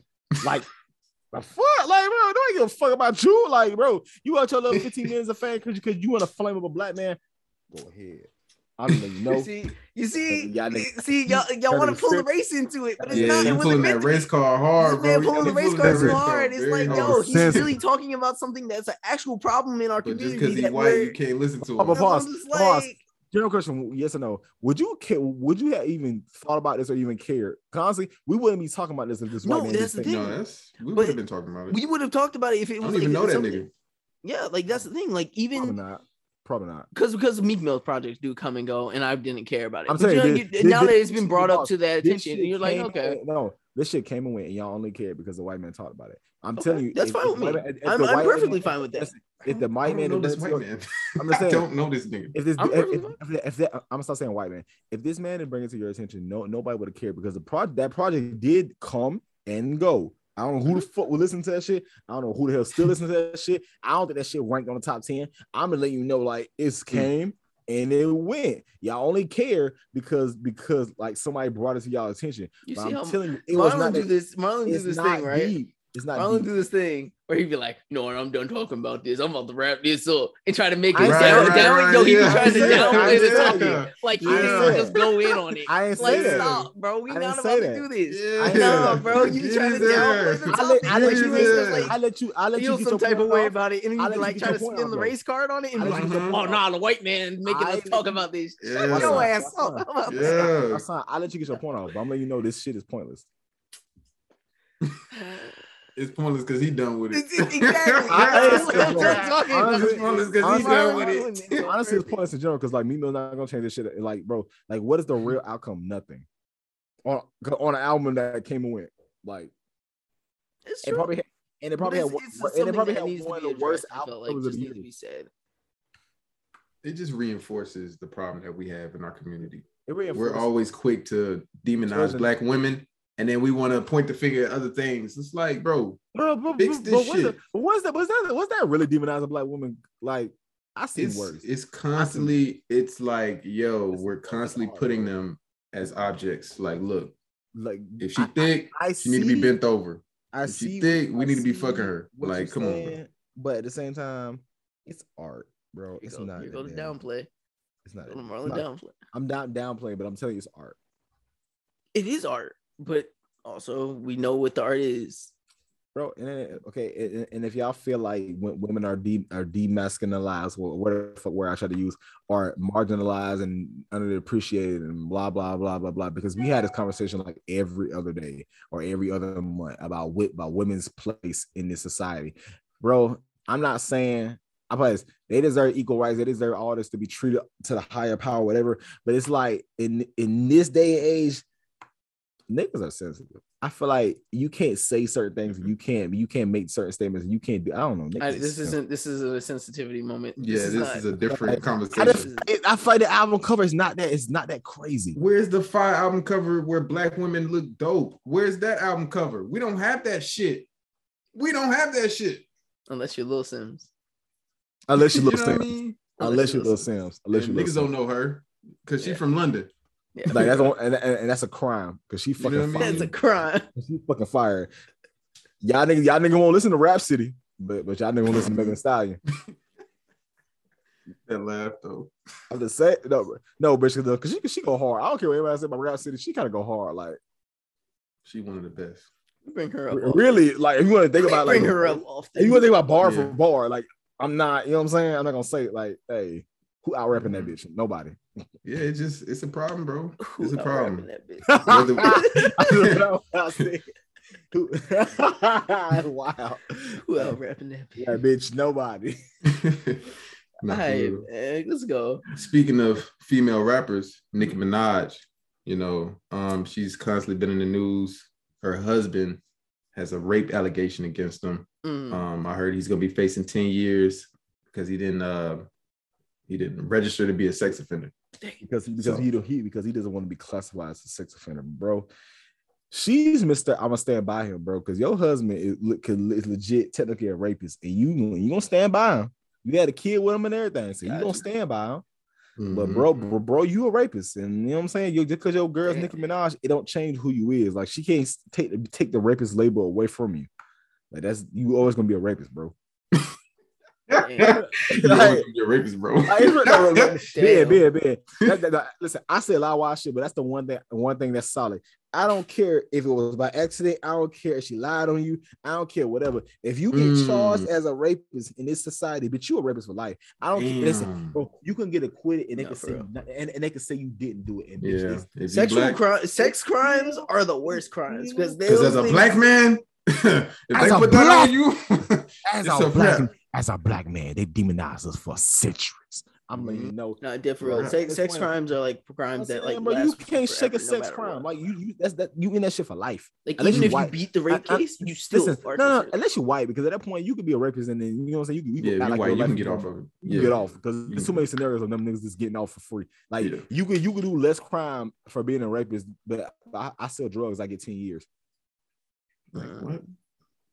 like. The fuck, like, bro, don't give a fuck about you, like, bro. You want your little 15 minutes of fame because you want to flame up a black man? Go ahead. I'm gonna let you know. You see, you see, Y'all see, y'all, y'all want to pull the race into it, but it's yeah, not. It you wasn't pulling meant that to race be. car hard, This bro. man You pulling the race that car too hard. It's very like, yo, he's Sensitive. really talking about something that's an actual problem in our But just community. because he's that white, you can't listen to him. pause. I'm just pause. Like, General question, yes or no? Would you care? Would you have even thought about this or even cared? Honestly, we wouldn't be talking about this if this No, white man that's just the thing. No, that's we But would have been talking about it. we would have talked about it if it I was don't like even know that nigga. Yeah, like that's the thing. Like Probably even not. Probably not. because because Meek Mill's projects do come and go, and I didn't care about it. I'm But you saying know, this- you- now this- that it's been this brought up to that attention, shit you're like, okay, and- no, this shit came and went, and y'all only cared because the white man talked about it. I'm Okay, telling you, that's if- fine if with me. white if I'm, I'm man- perfectly fine with that. If the white man, know if this that's- white man. I'm *laughs* just I don't know this nigga. if this, I'm if, perfectly if, fine. if, that- if I'm gonna start saying white man. If this man didn't bring it to your attention, no, nobody would have cared because the project, that project did come and go. I don't know who the fuck will listen to that shit. I don't know who the hell still listen to that shit. I don't think that shit ranked on the top ten. I'm gonna let you know, like it's hmm. came and it went. Y'all only care because because like somebody brought it to y'all attention. You But see I'm how telling you, it was Marlon not do that- this. Marlon do this thing, right? deep. It's not Marlon deep. do this thing where he'd be like, "No, I'm done talking about this. I'm about to wrap this up," and try to make it I down, said that. down. Yo, he be Yeah, trying to I said that. downplay the said topic, that. like he I just go in on it. I ain't like, say that. bro. We I not about say to do this. Yeah. Nah, bro, you Get trying to downplay the I topic. let, I let you it make Yeah. us, like, I let you I let you feel get some type of way about it, and I then let you you like get try to spin the race card on it, and be like, "Oh your point nah, off. the white man making us talk about this." Shut your ass up. out. How about that? Yeah. I let you get your point off, but I'm letting you know this shit is pointless. It's pointless because he done with it. *laughs* Exactly. I- That's what I'm I- talking I- about. It's pointless because he Honestly- done with it. Honestly, it's pointless in general because like Mimo's not gonna change this shit. Like, bro, like what is the real outcome? Nothing. On on an album that came and went, like It's it probably had, and it probably But had, it's- one- and it probably had one of the worst addressed, I felt like albums of just the year. be said. It just reinforces the problem that we have in our community. It We're always quick to demonize black women, and then we want to point the finger at other things. It's like, bro, Bro, bro, Fix this but what's shit. that? What's that? What's that? What's that really demonizing a black women? Like, I seen it's worse. it's constantly. It's like, yo, It's- we're constantly hard, putting bro. them as objects. Like, look, Like, if she I- thick, I she need to be bent over. I If she see. thick, we I need to be fucking her. Like, you're come on, bro. But at the same time, it's art, bro. It's go, not. here that go the damn- downplay. It's not. Go Marlon downplay. I'm not downplaying, but I'm telling you, it's art. It is art, but also we know what the art is. bro. And okay, and, and if y'all feel like women are de are demasculinized, whatever word I try to use, are marginalized and underappreciated, and blah blah blah blah blah, because we had this conversation like every other day or every other month about what about women's place in this society, bro. I'm not saying. I place they deserve equal rights. They deserve all this to be treated to the higher power, whatever. But it's like in in this day and age, niggas are sensitive. I feel like you can't say certain things. You can't. You can't make certain statements. You can't do. I don't know. niggas I, this isn't. This is a sensitivity moment. Yeah, this, not- is a different *laughs* I conversation. just. *laughs* I, I feel like the album cover is not that. It's not that crazy. Where's the fire album cover where black women look dope? Where's that album cover? We don't have that shit. We don't have that shit. unless you're Lil Simz. Unless you're *laughs* look what I Simz. mean? Unless you you're Little Simz. Unless And you niggas little don't know her because she's from London. Yeah. Like that's on, and, and, and that's a crime because she fucking know fired. That's a crime. *laughs* She fucking fired. Y'all niggas, y'all niggas won't listen to Rapsody, but but y'all niggas won't listen to Megan Thee Stallion. *laughs* That laugh though. I'm just saying, no, no, but she because she she go hard. I don't care what anybody say about Rapsody. She kind of go hard. Like She one of the best. Bring her up. often. really, like if you want to think about like Bring her up often. If you want to think about bar Yeah. for bar, like I'm not, you know what I'm saying? I'm not gonna say like, hey, who out rapping Mm-hmm. that bitch? Nobody. Yeah, it just it's a problem, bro. Who It's a problem. rapping That bitch? *laughs* I don't know *laughs* what I said. Who- *laughs* wow. Who out rapping that bitch? Yeah, bitch, nobody. Nah, All for right, real. man, let's go. Speaking of female rappers, Nicki Minaj, you know, um, she's constantly been in the news. Her husband has a rape allegation against him. Mm. Um, I heard he's gonna be facing 10 years because he didn't uh he didn't register to be a sex offender. because because So- he he because he doesn't want to be classified as a sex offender, bro. She's Mister. I'm gonna stand by him, bro, because your husband is, is legit technically a rapist, and you you gonna stand by him. You had a kid with him and everything, so you gonna stand by him. But Mhm. bro, bro, bro, you a rapist, and you know what I'm saying. You just because your girl's Damn. Nicki Minaj, it don't change who you is. Like she can't take take the rapist label away from you. Like that's you always gonna be a rapist, bro. *laughs* Damn. Like- gonna be a rapist, bro. No, no, Damn. That- that- that- listen, I say a lot of wild shit, but that's the one thing, one thing that's solid. I don't care if it was by accident. I don't care if she lied on you. I don't care, whatever. If you get Mm. charged as a rapist in this society, but you a rapist for life. I don't care. Listen, bro, you can get acquitted and they No, can say and, and they can say you didn't do it. And bitch, Yeah, they- Sexual crime, sex crimes are the worst crimes because because as a black man, *laughs* if they As a put that on you, *laughs* as a a black wrap. As a black man, they demonized us for centuries. I'm letting you Mm-hmm. know. No, different. Right. Sex, sex crimes are like crimes I'm that like bro, you can't shake a forever, no sex matter crime. what. Like you, you that's that you in that shit for life. Like unless even you if you beat the rape I- I- case, you still Listen, are no, no, unless you're white, because at that point you could be a rapist and then you know what I'm saying. You, you yeah, can if like white, your you can get off of it. You Yeah. get off because You there's too many scenarios of them niggas just getting off for free. Like Yeah. you could you could do less crime for being a rapist, but I, I sell drugs. I get ten years. Like what?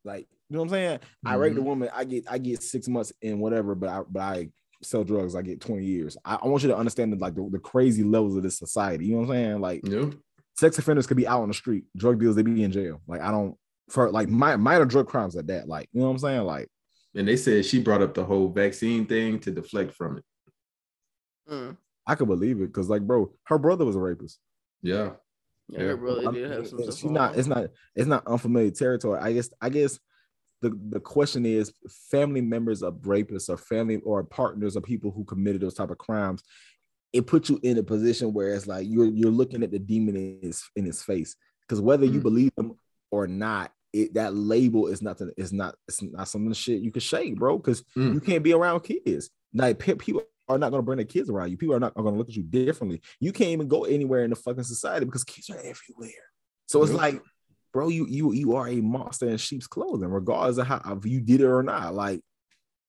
Like you know what I'm saying? I rape Mm-hmm. the woman. I get I get six months and whatever, but I but I sell drugs, I get 20 years. I, I want you to understand the, like the, the crazy levels of this society. You know what I'm saying? Like Yep. sex offenders could be out on the street, drug dealers they be in jail. Like I don't for like mi- minor drug crimes at that. Like you know what I'm saying? Like And they said she brought up the whole vaccine thing to deflect from it. Mm. I could believe it because like bro, her brother was a rapist. Yeah. Yeah, Yeah. brother I'm- did have some it's not it's not it's not unfamiliar territory. I guess I guess the the question is family members of rapists or family or partners of people who committed those type of crimes. It puts you in a position where it's like you're you're looking at the demon in his in his face because whether you Mm. believe them or not, it that label is nothing. It's not it's not some shit you can shake, bro. Because Mm. you can't be around kids. Like people are not going to bring their kids around you. People are not going to look at you differently. You can't even go anywhere in the fucking society because kids are everywhere. So it's like, bro, you you you are a monster in sheep's clothing, regardless of how if you did it or not. Like,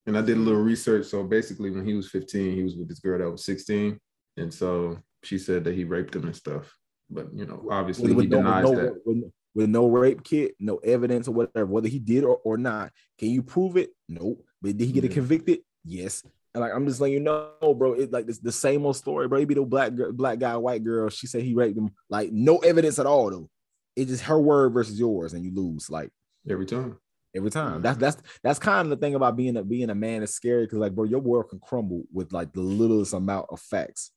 And I did a little research. So basically, when he was 15, he was with this girl that was 16. And so she said that he raped him and stuff. But, you know, obviously he denies no, that. with, with no rape kit, no evidence or whatever, whether he did or, or not. Can you prove it? Nope. But did he get Yeah. convicted? Yes. And like I'm just letting you know, bro. It's like this the same old story, bro. He be the black girl, black guy, white girl. She said he raped him. Like no evidence at all, though. It's just her word versus yours, and you lose. Like Every time. every time. That's that's that's kind of the thing about being a being a man is scary because like bro, your world can crumble with like the littlest amount of facts.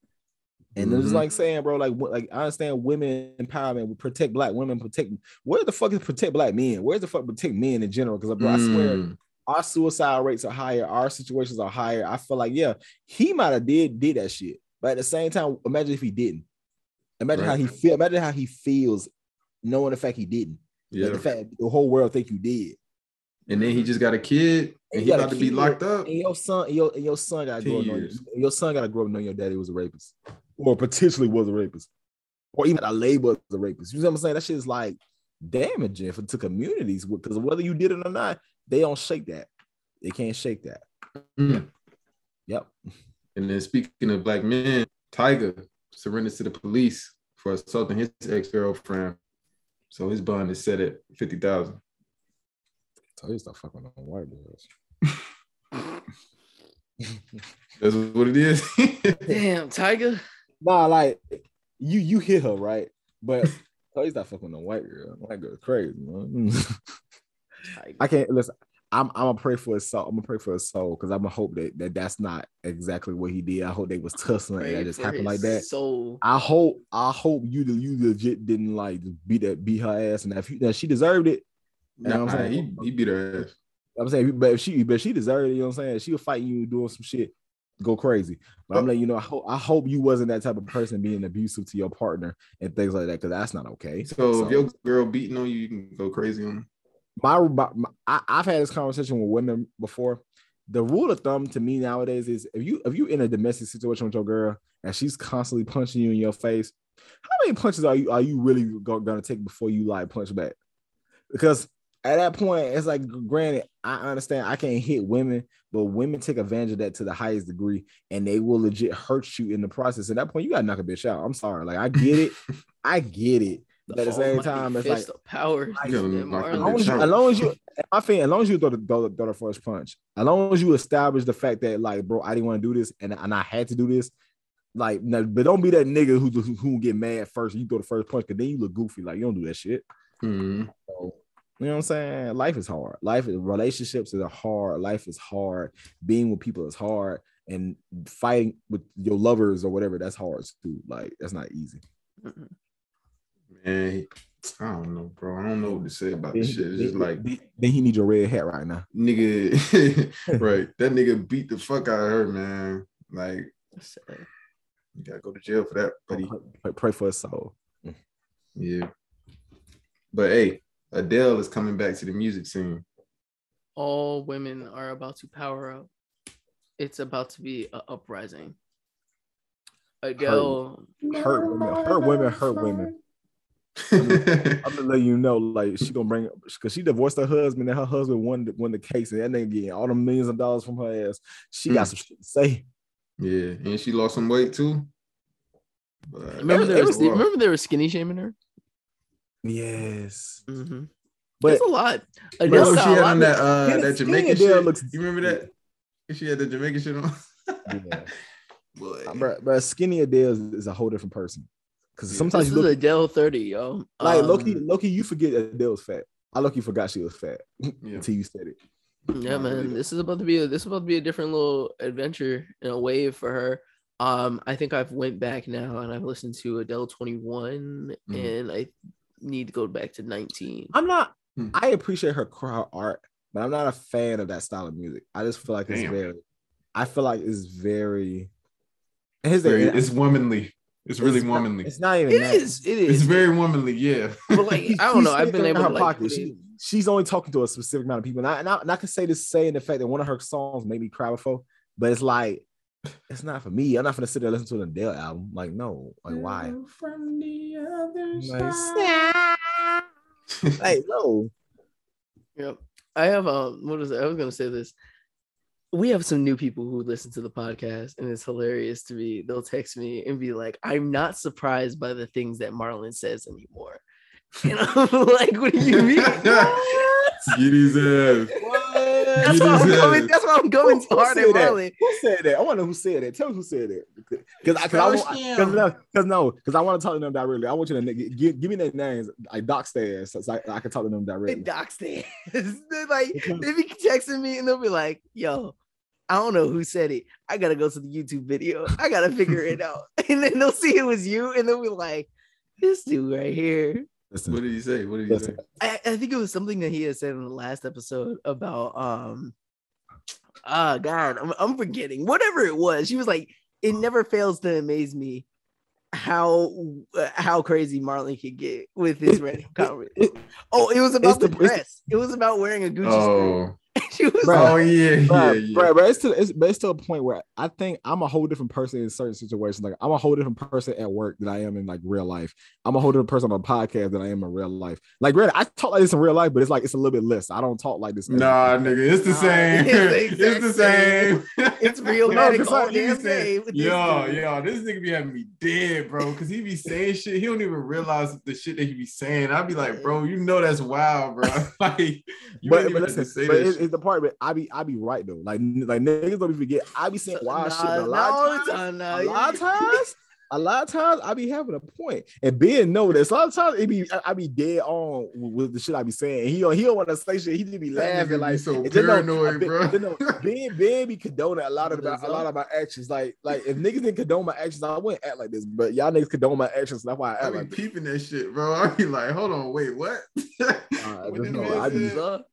And it's Mhm. like saying, bro, like what- like I understand women empowerment, we protect black women, protect. Where the fuck is protect black men? Where's the fuck protect men in general? Because bro, I swear Mm. Our suicide rates are higher, our situations are higher. I feel like yeah, he might have did did that shit, but at the same time, imagine if he didn't. Imagine how he feel. Imagine how he feels knowing the fact he didn't. Like, Yeah. the fact the whole world think you did. And then he just got a kid and And he about to be locked up. And your son, and your, and your son got to grow up 10 knowing, your son got to grow up knowing your daddy was a rapist, or potentially was a rapist, or even a label as a rapist. You know what I'm saying? That shit is like damaging for to communities because whether you did it or not, they don't shake that. They can't shake that. Mm. Yep. And then speaking of black men, Tyga surrenders to the police for assaulting his ex-girlfriend. So his bond is set at 50,000. Tell you stop fucking on white girls. *laughs* That's what it is. *laughs* Damn, Tyga. Nah, like you you hit her right, but tell you stop fucking on white girl. White girl crazy, man. *laughs* Tyga. I can't listen. I'm I'm gonna pray for his soul. I'm gonna pray for his soul because I'm gonna hope that, that that's not exactly what he did. I hope they was tussling and Pray that just happened like that. So I hope I hope you you legit didn't like beat that beat her ass and if you, that she deserved it. You know what I'm Nah, he, saying? he beat her ass. I'm saying, but if she but she deserved it, you know what I'm saying? She was fighting you doing some shit, go crazy. But I'm uh, letting you know, I hope I hope you wasn't that type of person being abusive to your partner and things like that because that's not okay. So, if your girl beating on you, you can go crazy on her. My, my, my I, I've had this conversation with women before. The rule of thumb to me nowadays is if you if you in a domestic situation with your girl and she's constantly punching you in your face, how many punches are you are you really go, gonna take before you like punch back? Because at that point, it's like granted, I understand I can't hit women, but women take advantage of that to the highest degree, and they will legit hurt you in the process. At that point, you gotta knock a bitch out. I'm sorry, like I get it, *laughs* I get it. But at the same time, it's like of power. You gotta Yeah, knock Marlon. the as long as, you, as long as you, I think, as long as you throw the, throw, the, throw the first punch, as long as you establish the fact that, like, bro, I didn't want to do this and, and I had to do this, like, no, but don't be that nigga who who, who get mad first. And you throw the first punch, because then you look goofy. Like, you don't do that shit. Mhm. So, you know what I'm saying? Life is hard. Life is relationships are hard. Life is hard. Being with people is hard, and fighting with your lovers or whatever that's hard too. Like, that's not easy. Mhm. Man, I don't know, bro. I don't know what to say about this shit. It's just like, then, then he need your red hat right now. nigga, *laughs* *laughs* right? That nigga beat the fuck out of her, man. Like, you gotta go to jail for that, buddy. Pray, pray for his soul. Yeah. But hey, Adele is coming back to the music scene. All women are about to power up. It's about to be an uprising. Adele, Hurt women, hurt women, hurt women. I'm gonna *laughs* let you know, like she gonna bring because she divorced her husband and her husband won the, won the case and that nigga getting all the millions of dollars from her ass. She got Mm. some shit to say. yeah, and she lost some weight too. But remember there was- remember they were skinny shaming her. Yes, Mm-hmm. but That's a lot. remember Adele she had lot on of- that uh that Jamaican shit? looks- you remember that? She had the Jamaican shit on. Yeah. *laughs* Boy. bro, bro, Skinny Adele is, is a whole different person. Because Yeah. sometimes This you is look Adele 30, yo. like Um, Loki, Loki, you forget Adele's fat. I Loki forgot she was fat *laughs* Yeah. until you said it. Yeah, man. it. This is about to be a this is about to be a different little adventure and a wave for her. Um, I think I've went back now and I've listened to Adele 21 Mhm. and I need to go back to 19. I'm not. Hmm. I appreciate her crowd art, but I'm not a fan of that style of music. I just feel like it's very. I feel like it's very. and Very- it's womanly. It's really not- womanly. It's not even. It that. is, it It's very womanly, yeah. but like I don't know. I've been able in to her like pocket. She, she's only talking to a specific amount of people, and I, and I, and I can say this saying the fact that one of her songs made me cry before, but it's like it's not for me. I'm not gonna sit there and listen to an Adele album. Like no, like why? From the other Like, side. *laughs* Hey, no. Yep. I have um what is it? I was gonna say this. We have some new people who listen to the podcast, and it's hilarious to me. They'll text me and be like, I'm not surprised by the things that Marlon says anymore. *laughs* And I'm like, what do you mean? *laughs* What? Get his ass. That's why I'm going, ass. that's why I'm going Who- who hard at said that? Marlon. Who said that? I want to know who said that. Tell me who said that. Because I, cause I, want- cause no, cause no, because I want to talk to them directly. I want you to give, give me their names, like Doc Stairs, so I, I can talk to them They directly. dox they *laughs* They're like Because- they be texting me and they'll be like, yo, I don't know who said it. I gotta go to the YouTube video. I gotta figure it out. *laughs* And then they'll see it was you, and they'll be like, this dude right here. Listen, What did he say? What did he say? I, I think it was something that he had said in the last episode about um ah god, I'm, I'm forgetting. Whatever it was. She was like, it never fails to amaze me how uh, how crazy Marlon could get with his *laughs* random comment. Oh, it was about the- the, it's the- dress. it was about wearing a Gucci Oh, skirt. *laughs* She was Bruh. oh yeah, yeah, Bruh, yeah. bruh, bruh, it's to it's, but it's to a point where I think I'm a whole different person in certain situations. Like I'm a whole different person at work than I am in like real life. I'm a whole different person on a podcast than I am in real life. Like, granted, I talk like this in real life, but it's like it's a little bit less. I don't talk like this. Nah, nigga, it's the Nah, *laughs* same. it's the It's the same. It's real Yo, manic cause all I- he be damn saying- day with this Yo, dude. yo, this nigga be having me dead, bro. Cause he be saying shit. He don't even realize the shit that he be saying. I'd be like, bro, you know that's wild, bro. *laughs* like, you but, ain't but even listen, say but that it's, the part, but I be I be right though. Like like niggas don't be forget. I be saying wild shit. But a lot all of times, time now. a lot of *laughs* times, a lot of times I be having a point, and Ben know this. A lot of times it be I, I be dead on with the shit I be saying. He don't he don't want to say shit. He just be laughing be like so and just know- paranoid, Ben- bro. just know Ben Ben be condoning a lot of my, a lot of *laughs* my actions. Like like if niggas didn't condone my actions, I wouldn't act like this. But y'all niggas condone my actions. That's why I I act be like this. peeping that shit, bro. *laughs* I be like, hold on, wait, what? Uh, What just know I be- said? Listen,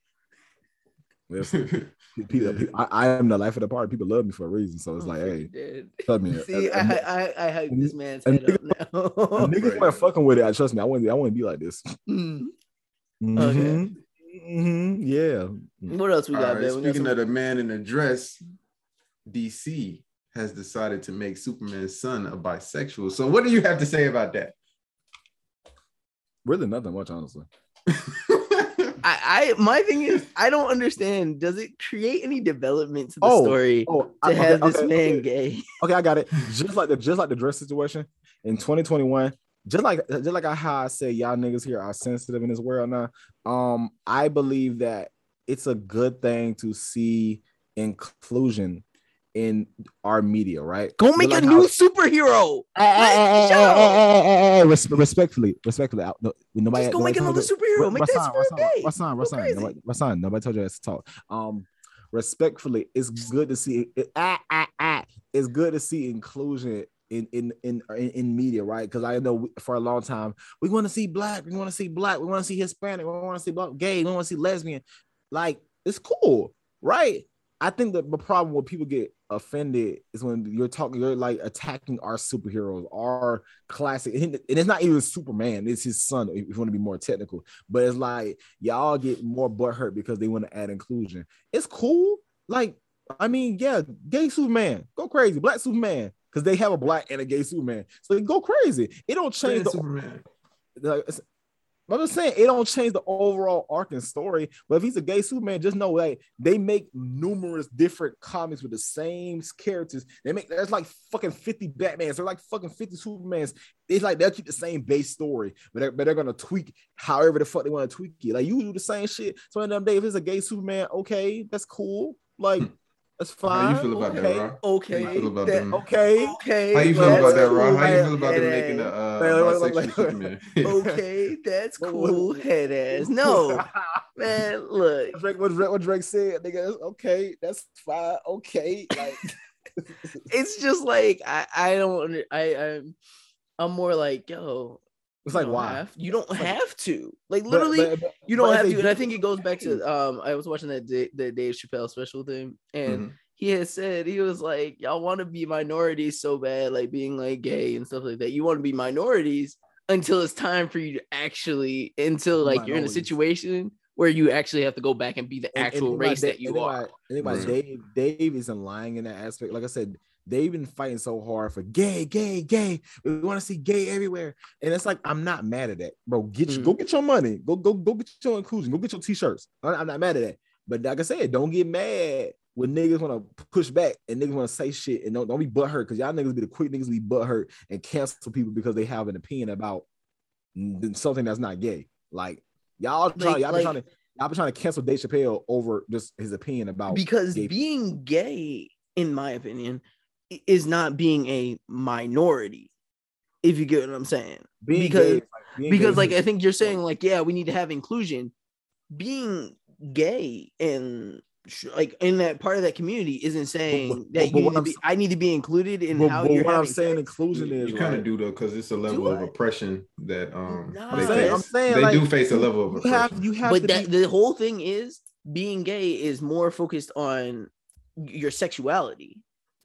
*laughs* people, people- I, I am the life of the party. People love me for a reason. So it's I'm like, hey, dead. trust me. See, a- I, a- I, I hype this man's and head up now. a niggas *laughs* weren't fucking with it. I trust me. I wouldn't. I wouldn't be like this. Mm. Mhm. Mhm. Yeah. What else we got, right. We got speaking of the man in the dress, DC has decided to make Superman's son a bisexual. So, what do you have to say about that? Really, nothing much, honestly. *laughs* I, I my thing is I don't understand. Does it create any development to the Oh, story Oh, to I, have okay, this okay, man okay. gay? *laughs* Okay, I got it. Just like the just like the dress situation in 2021. Just like just like how I say y'all niggas here are sensitive in this world now. Um, I believe that it's a good thing to see inclusion in our media, right? Go make like a how- new superhero. Res- respectfully, respectfully, I- no, nobody. Just go nobody make told another you- superhero. Make that Rasan, superhero Rasan, gay. Rasan, Go Rasan, crazy. nobody, Rasan, nobody told you that to talk. Um, respectfully, it's good to see. It, ah, ah, ah, it's good to see inclusion in in in in, in media, right? Because I know for a long time we want to see black, we want to see black, we want to see Hispanic, we want to see black, gay, we want to see lesbian. Like it's cool, right? I think that the problem where people get offended is when you're talking, you're like attacking our superheroes, our classic, and it's not even Superman, it's his son. If you want to be more technical, but it's like y'all get more butthurt because they want to add inclusion. It's cool, like I mean, yeah, gay Superman, go crazy, black Superman, because they have a black and a gay Superman, so go crazy. It don't change the Superman. like, I'm just saying it don't change the overall arc and story. But if he's a gay Superman, just know like they make numerous different comics with the same characters. They make there's like fucking 50 Batmans, they're like fucking 50 Supermans. It's like they'll keep the same base story, but they're, but they're gonna tweak however the fuck they want to tweak it. Like you do the same shit. So in them days, if it's a gay Superman, okay, that's cool. Like hmm. That's How fine. you feel about okay. that, Rob? Okay. How you feel about that- them? Okay. Okay. How you feel about that, Rob? cool. How you feel about them making the ass. uh, Wait, wait, wait, wait, wait. Superman? *laughs* Okay, that's What- what- cool. Head ass. *laughs* No, man. Look, What Drake, what Drake, what Drake said, nigga. Okay, that's fine. Okay, like *laughs* it's just like I, I don't. I, I'm, I'm more like, yo. It's like why? have- you don't have to. Like literally, but- but- you don't but have to. And I think it goes back to *clears throat* um. I was watching that Da- the Dave Chappelle special thing, and Mhm. he had said he was like, y'all want to be minorities so bad, like being like gay and stuff like that. You want to be minorities until it's time for you to actually, until like you're in a situation where you actually have to go back and be the and- and actual race that you and are. about- and think about Right. Dave, Dave isn't lying in that aspect. Like I said, they've been fighting so hard for gay, gay, gay. We want to see gay everywhere, and it's like I'm not mad at that, bro. Get Mm. you, go get your money, go go go get your inclusion, go get your t-shirts. I'm not mad at that, but like I said, don't get mad when niggas want to push back and niggas want to say shit and don't, don't be butthurt because y'all niggas be the quick niggas be butthurt and cancel people because they have an opinion about something that's not gay. Like y'all try, Like- y'all like- trying to y'all been trying to cancel Dave Chappelle over just his opinion about because gay being gay, in my opinion, is not being a minority. If you get what I'm saying. being because- gay, like, because like I think you're saying like yeah we need to have inclusion being gay and sh- like in that part of that community isn't saying but- that but you need to I'm be s- I need to be included in but, how but you're what I'm saying sex. inclusion You, is you kind of right? do though, because it's a level of oppression that um No. they I'm saying, face. I'm saying they like, do face a level of you oppression. have you have but to that be, the whole thing is being gay is more focused on your sexuality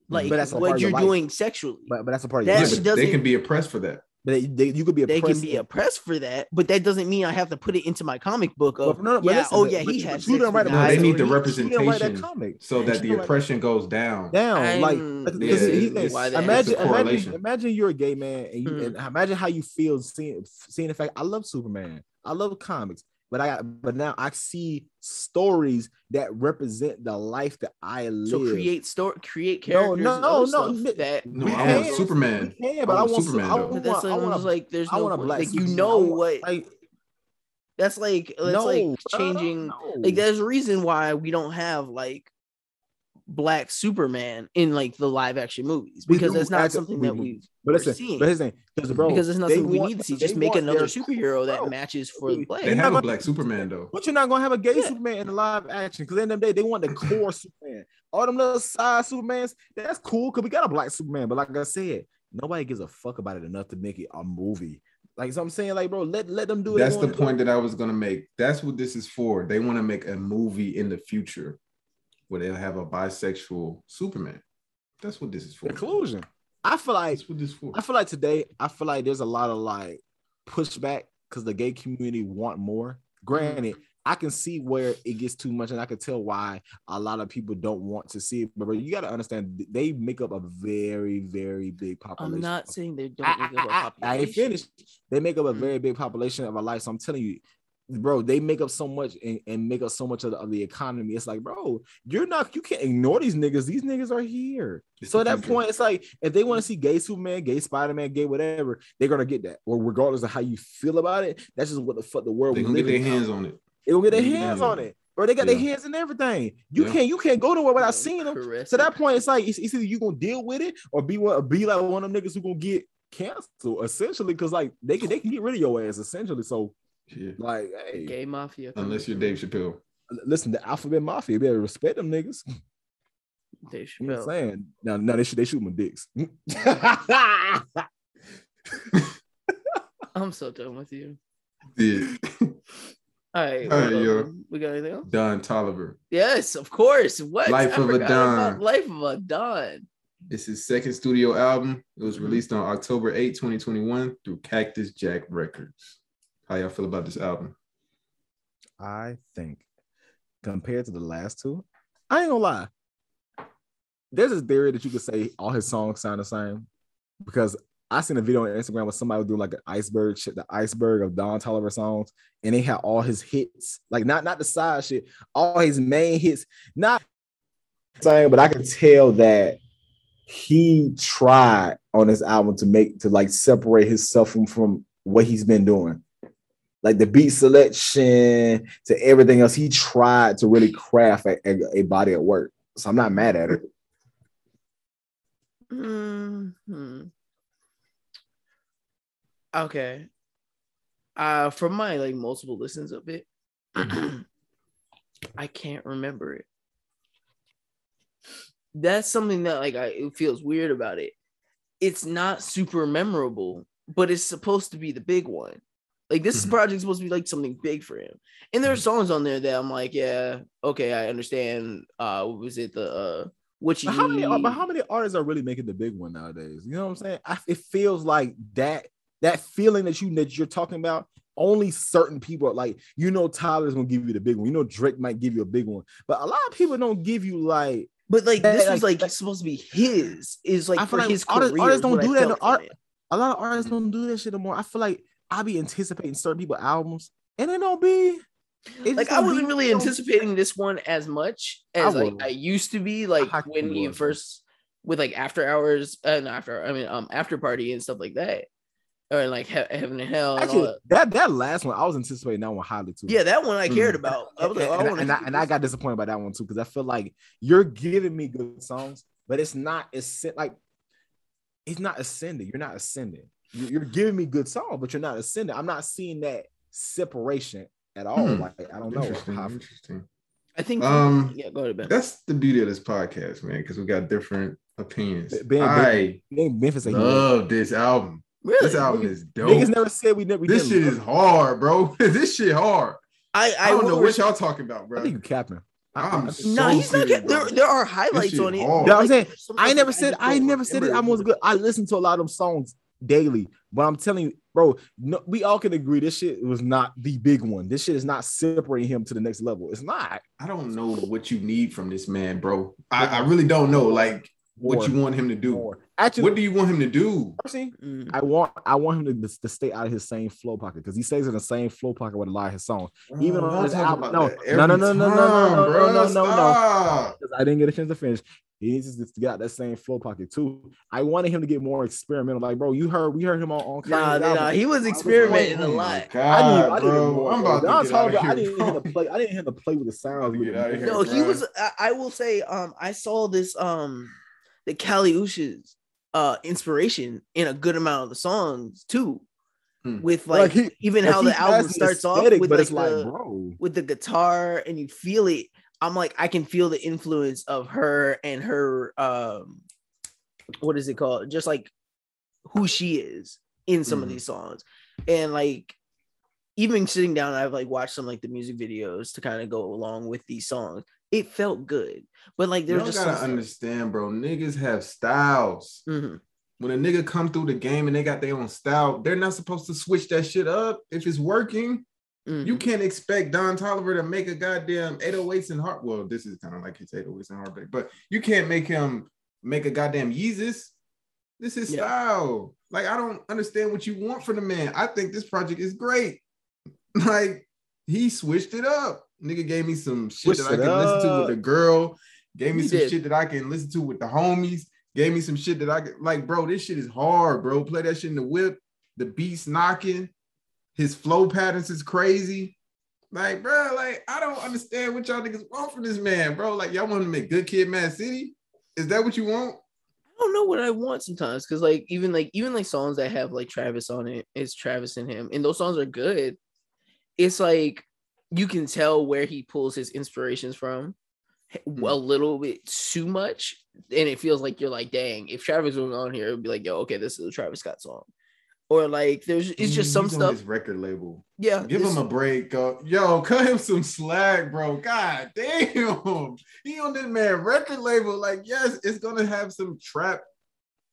like But that's what you're life. doing sexually but, but that's a part of that yeah, she life. but they can be oppressed for that. But they, they, you could be oppressed. they can be oppressed for that but that doesn't mean I have to put it into my comic book of But no, no, but yeah listen, oh yeah but he you- has but you didn't write a No, they need the or he- You didn't write that representation comic. so that the oppression goes down. down. Like, I'm- because Yeah, he it's- thinks- why that imagine, It's imagine, imagine you're a gay man and you Mhm. and imagine how you feel seeing seeing the fact I love Superman. I love comics, but I but now I see stories that represent the life that I live. So create story, create characters. no, and no, no, that No, We I want Superman. We can, but I want want Superman, I want, But that's I want a- like there's I no want a black like you know I want- what like that's like that's no, like changing no. like there's a reason why we don't have like black Superman in like the live action movies because that's not something that we- we But we're listen, seeing. but his name, because bro, because it's not they something we want- need to see. Just make another their- superhero that bro, matches for the they- black. They have a black Superman though. But you're not gonna have a gay Yeah. Superman in the live action because in them day they want the core Superman. All them little side Supermans, that's cool because we got a black Superman. But like I said, nobody gives a fuck about it enough to make it a movie. Like so I'm saying, like, bro, let let them do it. That's the point that I was gonna make. That's what this is for. They want to make a movie in the future where they'll have a bisexual Superman. That's what this is for. Conclusion. I feel like That's what this is for. I feel like today, I feel like there's a lot of like pushback because the gay community want more. Granted, I can see where it gets too much, and I can tell why a lot of people don't want to see it. But bro, you got to understand, they make up a very, very big population. I'm not saying they don't I, make up a I- I- I ain't population. finished. They make up a very big population of our life. So I'm telling you, bro, they make up so much and, and make up so much of the, of the economy. It's like, bro, you're not, you can't ignore these niggas. These niggas are here. It's so at that point, it's like if they want to see gay Superman, gay Spider Man, gay whatever, they're gonna get that. Or regardless of how you feel about it, that's just what the fuck the world They we gonna get their hands on it. They gonna get their They gonna get hands on it, Or They got their hands in everything. You Yeah. can't, you can't go nowhere without seeing them. caress So it. that point, it's like it's, it's either you gonna deal with it or be one, be like one of them niggas who gonna get canceled essentially, because like they can they can get rid of your ass essentially. So Yeah. like, hey, Gay mafia. Unless you're Dave Chappelle. listen, the Alphabet Mafia, you better respect them niggas. *laughs* Dave You know what I'm Chappelle. saying? Now, now they shoot they shoot my dicks. *laughs* I'm so done with you. Yeah. All right. All right, um, yo. We got anything else? Don Toliver. Yes, of course. What? Life I of a forgot Don. Life of a Don. It's his second studio album. It was Mhm. released on October 8, 2021 through Cactus Jack Records. How y'all feel about this album? I think compared to the last two, I ain't gonna lie. There's this theory that you could say all his songs sound the same because I seen a video on Instagram where somebody was doing like an iceberg shit, the iceberg of Don Toliver songs, and they had all his hits, like not not the side shit, all his main hits, not saying, but I can tell that he tried on this album to make to like separate himself from, from what he's been doing like the beat selection to everything else. He tried to really craft a, a, a body of work. So I'm not mad at it. hmm Okay. Uh from my like multiple listens of it, *clears throat* I can't remember it. That's something that like I it feels weird about it. It's not super memorable, but it's supposed to be the big one. Like this Mhm. project's supposed to be like something big for him. And there are songs on there that I'm like, yeah, okay, I understand. Uh what was it the uh what you But how many? But how many artists are really making the big one nowadays? You know what I'm saying? I, it feels like that that feeling that you that you're talking about. Only certain people are like you know Tyler's gonna give you the big one. You know Drake might give you a big one, but a lot of people don't give you like. But like That- this was like supposed to be his. Is like I for feel like his artists- career. artists don't I do that. Art- A lot of artists don't do that shit anymore. I feel like I be anticipating certain people albums, and it don't be. it Like I wasn't really anticipating this one as much I as like. I used to be. Like I when he first with like after hours and after I mean um after party and stuff like that, or like he- heaven and hell. And Actually, that. that that last one I was anticipating that one highly too. Yeah, that one I cared Mm. about. I was like, and, oh, I and, and I, and I got disappointed by that one too because I feel like you're giving me good songs, but it's not ascend like it's not ascending. You're not ascending. You- You're giving me good song, but you're not ascending. I'm not seeing that separation at all. Hmm. Like I don't know. Interesting. how- Interesting. I think. Um, yeah, go ahead, Ben. That's the beauty of this podcast, man, because we got different opinions. Ben- Ben- I Memphis say he- love this album. Really? This album is dope. Niggas never said we never. this didn't shit is hard, bro. *laughs* this shit hard. I I, I, don't know what y'all talking about, bro. I think you capping. I- I'm so No, he's not. serious, there, there are highlights on it. hard. Yeah, I'm saying, some I never said I never said it. remember. album was good. I listened to a lot of them songs daily, but I'm telling you, bro, no, we all can agree this shit was not the big one. This shit is not separating him to the next level. It's not. I don't know what you need from this man, bro. I, I really don't know, like what you want him to do. More. Actually, What do you want him to do? personally, Mm. I want I want him to, to stay out of his same flow pocket because he stays in the same flow pocket with a lot of his songs. Even on y'all this album, no, no, no, no, no, no, no, no, bro. no, no, no. Stop. Because I didn't get a chance to finish. He needs to get out that same flow pocket too. I wanted him to get more experimental. Like, bro, you heard we heard him on, on Nah, nah, album. nah, he was I experimenting a Oh my lot. God, I need, I need bro. more. I'm bro. to get out of about- I didn't hear him bro. to play. I didn't hear him to play with the sounds. with get it. out of here. No, he was. I, I will say, um, I saw this, um, the Kali Uchis, uh, inspiration in a good amount of the songs too. Hmm. With like, Like, he- even Like, how the album starts off with like, like, the, bro, with the guitar and you feel it. I'm like, I can feel the influence of her and her, um, what is it called? Just like who she is in some of Mhm. these songs, and like even sitting down, I've like watched some like the music videos to kind of go along with these songs. It felt good, but like there's just gotta understand, bro. Niggas have styles. Mhm. When a nigga come through the game and they got their own style, they're not supposed to switch that shit up if it's working. Mhm. You can't expect Don Toliver to make a goddamn 808s and heart. Well, this is kind of like his 808s and heartbreak, but you can't make him make a goddamn Yeezus. This is Yeah. style. Like, I don't understand what you want from the man. I think this project is great. *laughs* Like, he switched it up. Nigga gave me some shit Switched that I it can listen to with the girl, gave me He some did. shit that I can listen to with the homies, gave me some shit that I can like, bro. This shit is hard, bro. Play that shit in the whip, the beats knocking, his flow patterns is crazy. Like, bro, like I don't understand what y'all niggas want from this man, bro. Like, y'all want to make Good Kid, Mad City? Is that what you want? I don't know what I want sometimes because like even like even like songs that have like Travis on it, it's Travis and him, and those songs are good. It's like you can tell where he pulls his inspirations from Hmm. a little bit too much, and it feels like you're like, dang, if Travis was on here, it'd be like, yo, okay, this is a Travis Scott song, or like there's it's just Mm, some he's stuff. His record label. Yeah, Give him a break. Go. Yo, *laughs* cut him some slack, bro. God damn. *laughs* He on this man record label. Like, yes, it's gonna have some trap,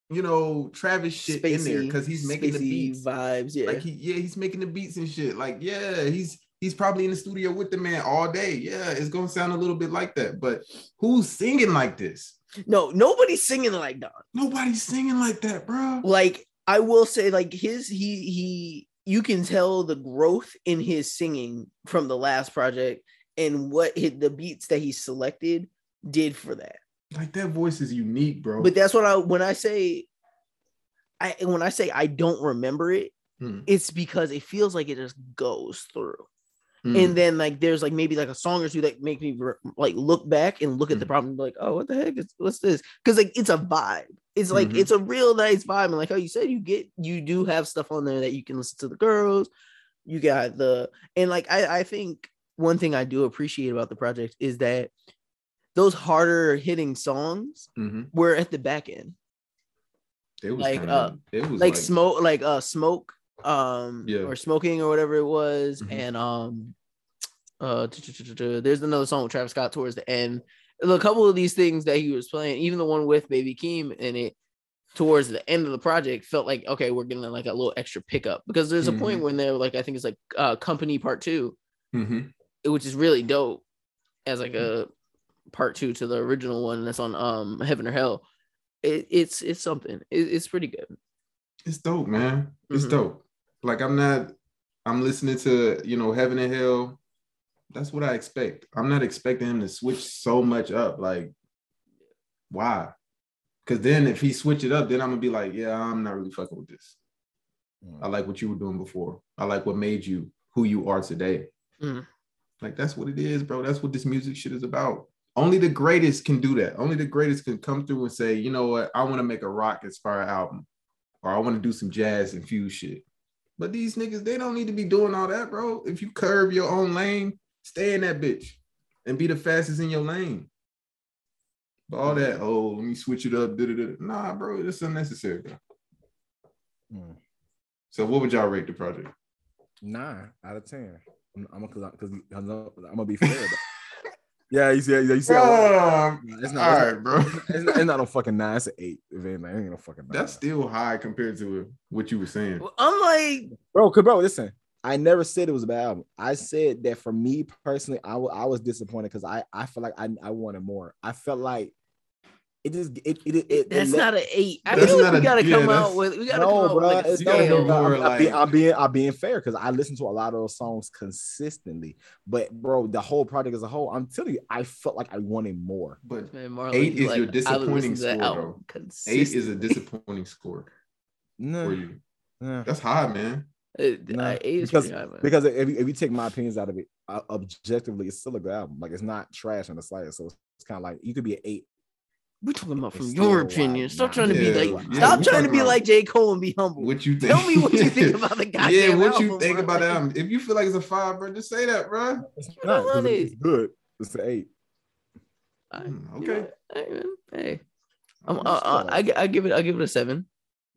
you know, Travis shit in there because he's making the beats. vibes. Yeah, Like he, yeah, he's making the beats and shit. Like, yeah, he's he's probably in the studio with the man all day. Yeah, it's gonna sound a little bit like that. But who's singing like this? no, nobody's singing like Don. Nobody's singing like that, bro. like I will say, like his he he you can tell the growth in his singing from the last project and what hit the beats that he selected did for that. Like that voice is unique, bro. But that's what I when I say I when I say I don't remember it, Hmm. it's because it feels like it just goes through. Mm. and then like there's like maybe like a song or two that make me like look back and look at Mm. the problem like oh what the heck is what's this because like it's a vibe it's like Mhm. it's a real nice vibe and like how you said you get you do have stuff on there that you can listen to the girls you got the and like i i think one thing i do appreciate about the project is that those harder hitting songs Mhm. were at the back end It was like, kinda, uh, it was like, smoke like uh smoke um Yeah. or smoking or whatever it was Mhm. and um uh there's another song with Travis Scott towards the end a couple of these things that he was playing even the one with baby Keem in it towards the end of the project felt like okay we're getting like a little extra pickup because there's a point when they're like I think it's like uh company part two Mhm. which is really dope as like a part two to the original one that's on um heaven or hell it, it's it's something it, it's pretty good It's dope, man. It's Mhm. dope. Like I'm not. I'm listening to you know Heaven and Hell. That's what I expect. I'm not expecting him to switch so much up. Like, why? Because then if he switch it up, then I'm gonna be like, yeah, I'm not really fucking with this. I like what you were doing before. I like what made you who you are today. Mhm. Like that's what it is, bro. That's what this music shit is about. Only the greatest can do that. Only the greatest can come through and say, you know what, I want to make a rock inspired album, or I want to do some jazz infused shit. But these niggas, they don't need to be doing all that, bro. If you curve your own lane, stay in that bitch and be the fastest in your lane. But all that, oh, let me switch it up. da-da-da. Nah, bro, it's unnecessary, bro. Mm. So what would y'all rate the project? Nine out of ten. I'm, because I'm, I'm gonna be fair. *laughs* But, yeah, you see, you see, how- Um, it's not, it's right, not, bro. It's not, it's not a fucking nine. It's an eight. If anything, it ain't no fucking nine. That's still high compared to what you were saying. I'm like bro. Cause bro, listen, I never said it was a bad album. I said that for me personally, I wa- I was disappointed because I I feel like I I wanted more. I felt like it just it it, it, it that's let- not an eight. I That's feel like we gotta yeah, come that's- out with we gotta no, come out bro. with like a it's you gotta scale. be no, more I'm, I'm, being, like- I'm being I'm being fair because I listen to a lot of those songs consistently. But bro, the whole project as a whole, I'm telling you, I felt like I wanted more. But Man, Marlon, Eight you is your disappointing listen to that score, album though. eight is a disappointing score *laughs* No, for you. no. That's high, man. It- No, uh, eight because- high, man. Because if you, if you take my opinions out of it, uh, objectively, it's still a good album. Like it's not trash on the slightest. So it's kind of like you could be an eight. We're talking about from It's your opinion. Stop trying to be yeah, like yeah, stop trying to be like J. Cole and be humble. What you think? *laughs* Tell me what you think about the *laughs* goddamn Yeah, what you think bro. about that? album? If you feel like it's a five, bro, just say that, bro. It's You not. 'cause want It's good. It's an eight. Alright, Mm, you know okay. what? Hey, hey. I'm, I'm uh, still like- I, I give it I give it a seven.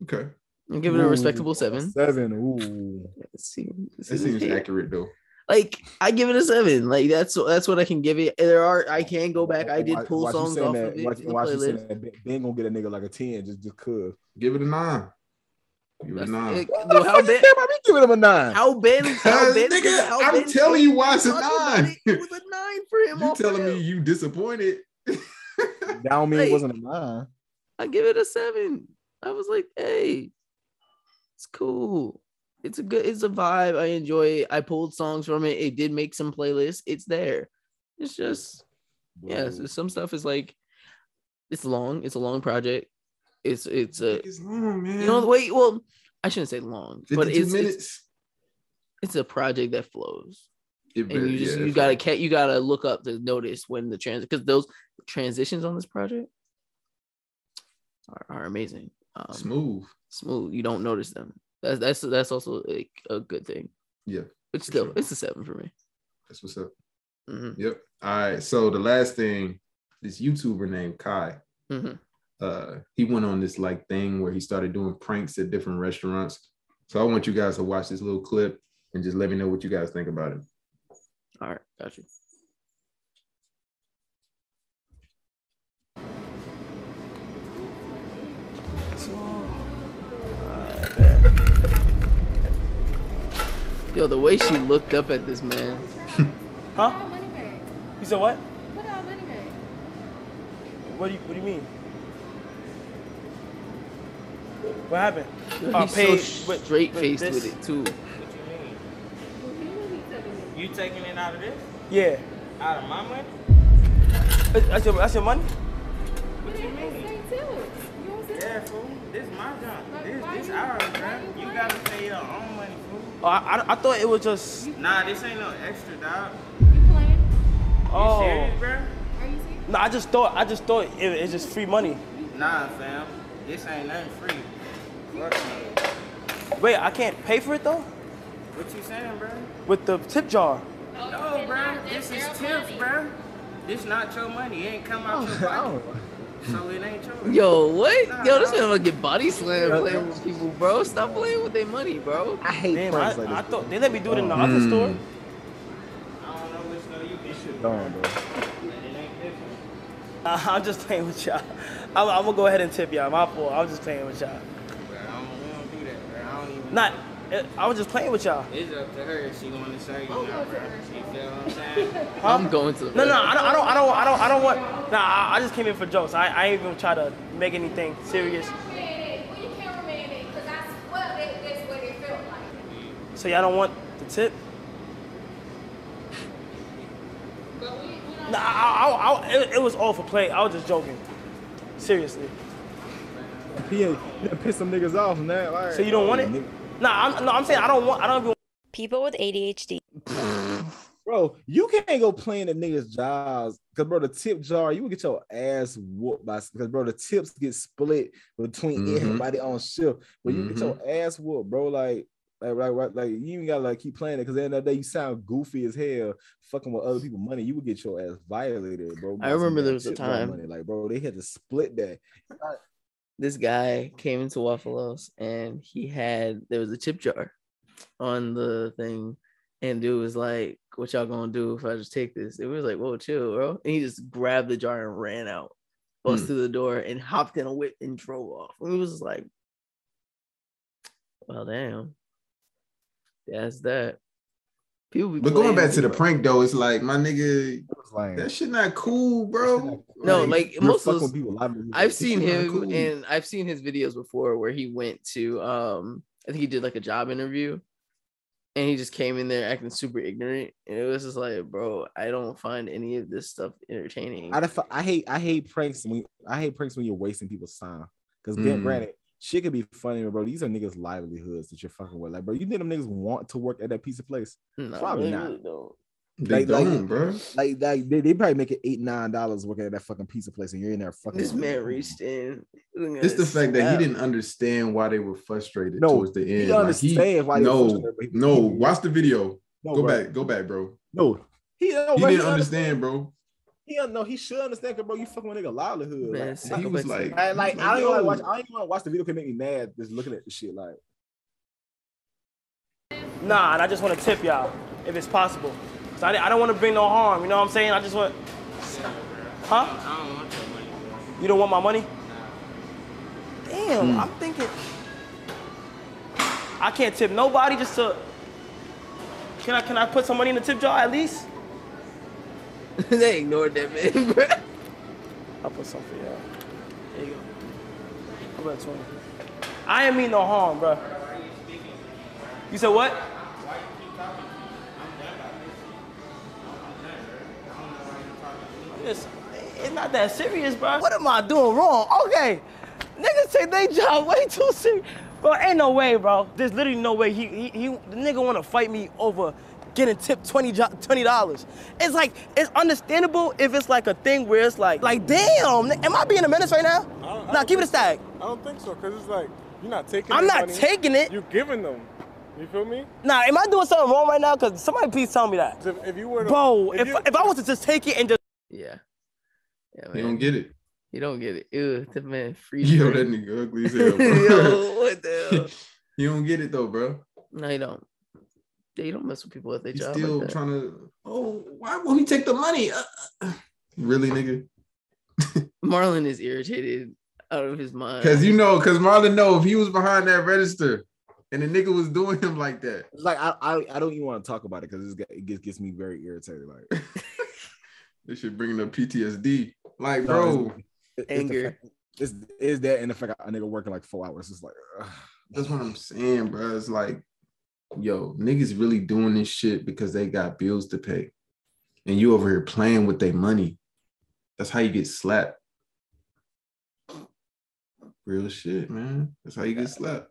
Okay. I give it a respectable seven. Seven. Ooh. *laughs* Let's see, let's see That this seems accurate though. Like I give it a seven. Like that's that's what I can give it. There are I can go back. I did pull why you songs saying off that? of it Why, in the why you saying that? Ben- Ben gonna get a nigga like a ten just just cause. Give it a nine. Give it a nine. it- What the how fuck you Ben care about me giving him a nine? how Ben *laughs* how Cause, Ben nigga, how I'm Ben telling you why it's a nine. It, it was a nine for him. *laughs* You telling rip. me you disappointed? That don't mean Like- it wasn't a nine. I give it a seven. I was like, hey, it's cool. It's a good, it's a vibe. I enjoy it. I pulled songs from it. It did make some playlists. It's there. It's just, yeah, so some stuff is like, it's long. It's a long project. It's, it's a, it's long, man. you know, wait, well, I shouldn't say long, but it's, minutes. it's, it's a project that flows. It And you just, yeah, you gotta, better. ca- you gotta look up to notice when the trans, because those transitions on this project are, are amazing. Um, smooth. smooth. You don't notice them. That's that's that's also like a good thing. Yeah, But still, sure. it's a seven for me. that's what's up. hmm Yep. All right. So the last thing, this YouTuber named Kai, hmm uh, he went on this like thing where he started doing pranks at different restaurants. So I want you guys to watch this little clip and just let me know what you guys think about it. All right, got you. Yo, the way she looked up at this man. Huh? money bag. You said what? Put out money bag. What do you What do you mean? What happened? Yo, Uh, he's paid so with- straight faced this- with it too. What you mean? You know he telling me. You taking it out of this? Yeah. Out of my money? That's that's your, that's your money? What do you Yeah, mean? say too. You know what Yeah, fool. This is my job. This why this you- ours, you You gotta pay your own money, fool. Oh, I, I, I thought it was just. Nah, this ain't no extra, dog. You playing? Oh. You serious, bro? Are you serious? No, I just thought I just thought it, it's just free money. Nah, fam. This ain't nothing free. Fuck. Wait, I can't pay for it though. What you saying, bro? With the tip jar. No, bro. This is tips, bro. This not your money. It ain't come out oh, your pocket. So it ain't yours. Yo, what? Nah, Yo, this man gonna get body slammed playing with people, bro. Stop playing with their money, bro. I hate Damn, pranks I, like this. I thought they let me do it in the Oh. other Mm. store. I don't know which store you been to. Dumb, bro. It ain't different. Uh, I'm just playing with y'all. I'm, I'm gonna go ahead and tip y'all. My fault. I'm just playing with y'all. Bro, I don't, we don't do that, bro. I don't even. Not. I was just playing with y'all. It's up to her if she going to say you now, bro. You feel what I'm *laughs* saying? I'm going to. No, no, I don't, I don't, I don't, I don't, I don't want. Nah, I, I just came in for jokes. I, I ain't even try to make anything serious. Where your cameraman at? Because I swear that that's what it felt like. So y'all don't want the tip? But we, we don't Nah, I, I, I, it, it was all for play. I was just joking. Seriously. He ain't, he done pissed some niggas off, man. Like, So you don't want it? Nigga- Nah, I'm, no, I'm saying I don't want. I don't even. People with ADHD. *laughs* Bro, you can't go playing at niggas' jobs because, bro, the tip jar, you will get your ass whooped by because, bro, the tips get split between Mhm. everybody on shift. But you get your ass whooped, bro. Like, like, like, like, like you even gotta like keep playing it because at the end of the day, you sound goofy as hell, fucking with other people's money. You would get your ass violated, bro. I remember there was a time- money. Like, bro, they had to split that. *laughs* this guy came into Waffle House and he had there was a tip jar on the thing, and dude was like, "What y'all gonna do if I just take this?" It was like, "Whoa, chill, bro!" And he just grabbed the jar and ran out, bust Hmm. through the door, and hopped in a whip and drove off. And it was like, "Well, damn, that's that." People be But going back with to the prank though, it's like my nigga, It was lame. that shit not cool, bro. No, like You're most of those, people livelihood. I've That seen him cool. and I've seen his videos before where he went to um I think he did like a job interview and he just came in there acting super ignorant and it was just like bro I don't find any of this stuff entertaining. I, def- I hate I hate pranks when I hate pranks when you're wasting people's time. Because Mm. granted, shit could be funny, bro. These are niggas' livelihoods that you're fucking with. Like, bro, you think them niggas want to work at that piece of place? No, Probably not. really don't. They Like- like- don't, bro. Like, like they, they probably make it eight nine dollars working at that fucking piece of place, and you're in there fucking. This with man reached in. It's the fact that scalp. he didn't understand why they were frustrated No, towards the he end. Like, understands why they were no, frustrated, but no. Watch the video. No, go bro. back, go back, bro. No, he, no, He bro, didn't understand, bro. He don't know. He should understand, 'cause, bro. You fucking with nigga livelihood. Man, Like, see, He was like, I, like, he was I don't even want to watch. I don't even want to watch the video. Can make me mad just looking at the shit. Like, Nah, and I just want to tip y'all if it's possible. So I, I don't want to bring no harm. You know what I'm saying? I just want. Huh? I don't want your money. You don't want my money? Damn, Hmm. I'm thinking. I can't tip nobody just to. Can I can I put some money in the tip jar at least? *laughs* they ignored that man, *laughs* bro. I'll put some for y'all. There you go. How about 20? I ain't mean no harm, bro. You said what? It's, it's not that serious, bro. What am I doing wrong? Okay. Niggas take their job way too serious. Bro, ain't no way, bro. There's literally no way he, he, he the nigga wanna fight me over getting tipped 20 jo- $20. It's like, it's understandable if it's like a thing where it's like, like, damn, am I being a menace right now? Nah, keep it a stack. I don't think so, cause it's like you're not taking. I'm not money, taking it. You're giving them. You feel me? Nah, am I doing something wrong right now? Cause somebody please tell me that. If, if you were to, Bro, if if, you- if I was to just take it and just Yeah. Yeah, You don't get it. You don't get it. Ew, the man free. *laughs* Yo, that nigga ugly as *laughs* hell, bro. Yo, what the *laughs* hell? you don't get it though, bro. No, you don't. Yeah, you don't mess with people at their He's job. still like trying to. Oh, why won't he take the money? Uh, uh, really, nigga? *laughs* Marlon is irritated out of his mind. Because you know, because Marlon know if he was behind that register and the nigga was doing him like that, it's like I, I, I don't even want to talk about it because it gets, gets me very irritated. Like, *laughs* this should bring up PTSD. Like, No, bro, it's- it's Anger. fact- It's is that and the fact a nigga working like four hours. It's like, ugh. that's what I'm saying, bro. It's like, yo, niggas really doing this shit because they got bills to pay, and you over here playing with their money. That's how you get slapped. Real shit, man. That's how you get slapped.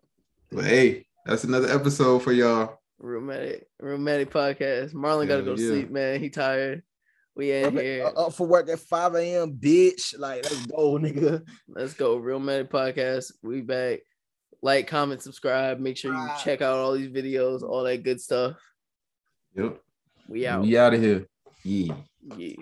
But hey, that's another episode for y'all. Realmatic, Realmatic podcast. Marlon got to go to yeah. sleep, man. He tired. We in Up, here. Uh, up for work at 5 a.m., bitch. Like, let's go, nigga. Let's go. Realmatic Podcast. We back. Like, comment, subscribe. Make sure you check out all these videos, all that good stuff. Yep. We out. We out of here. Yeah. Yeah.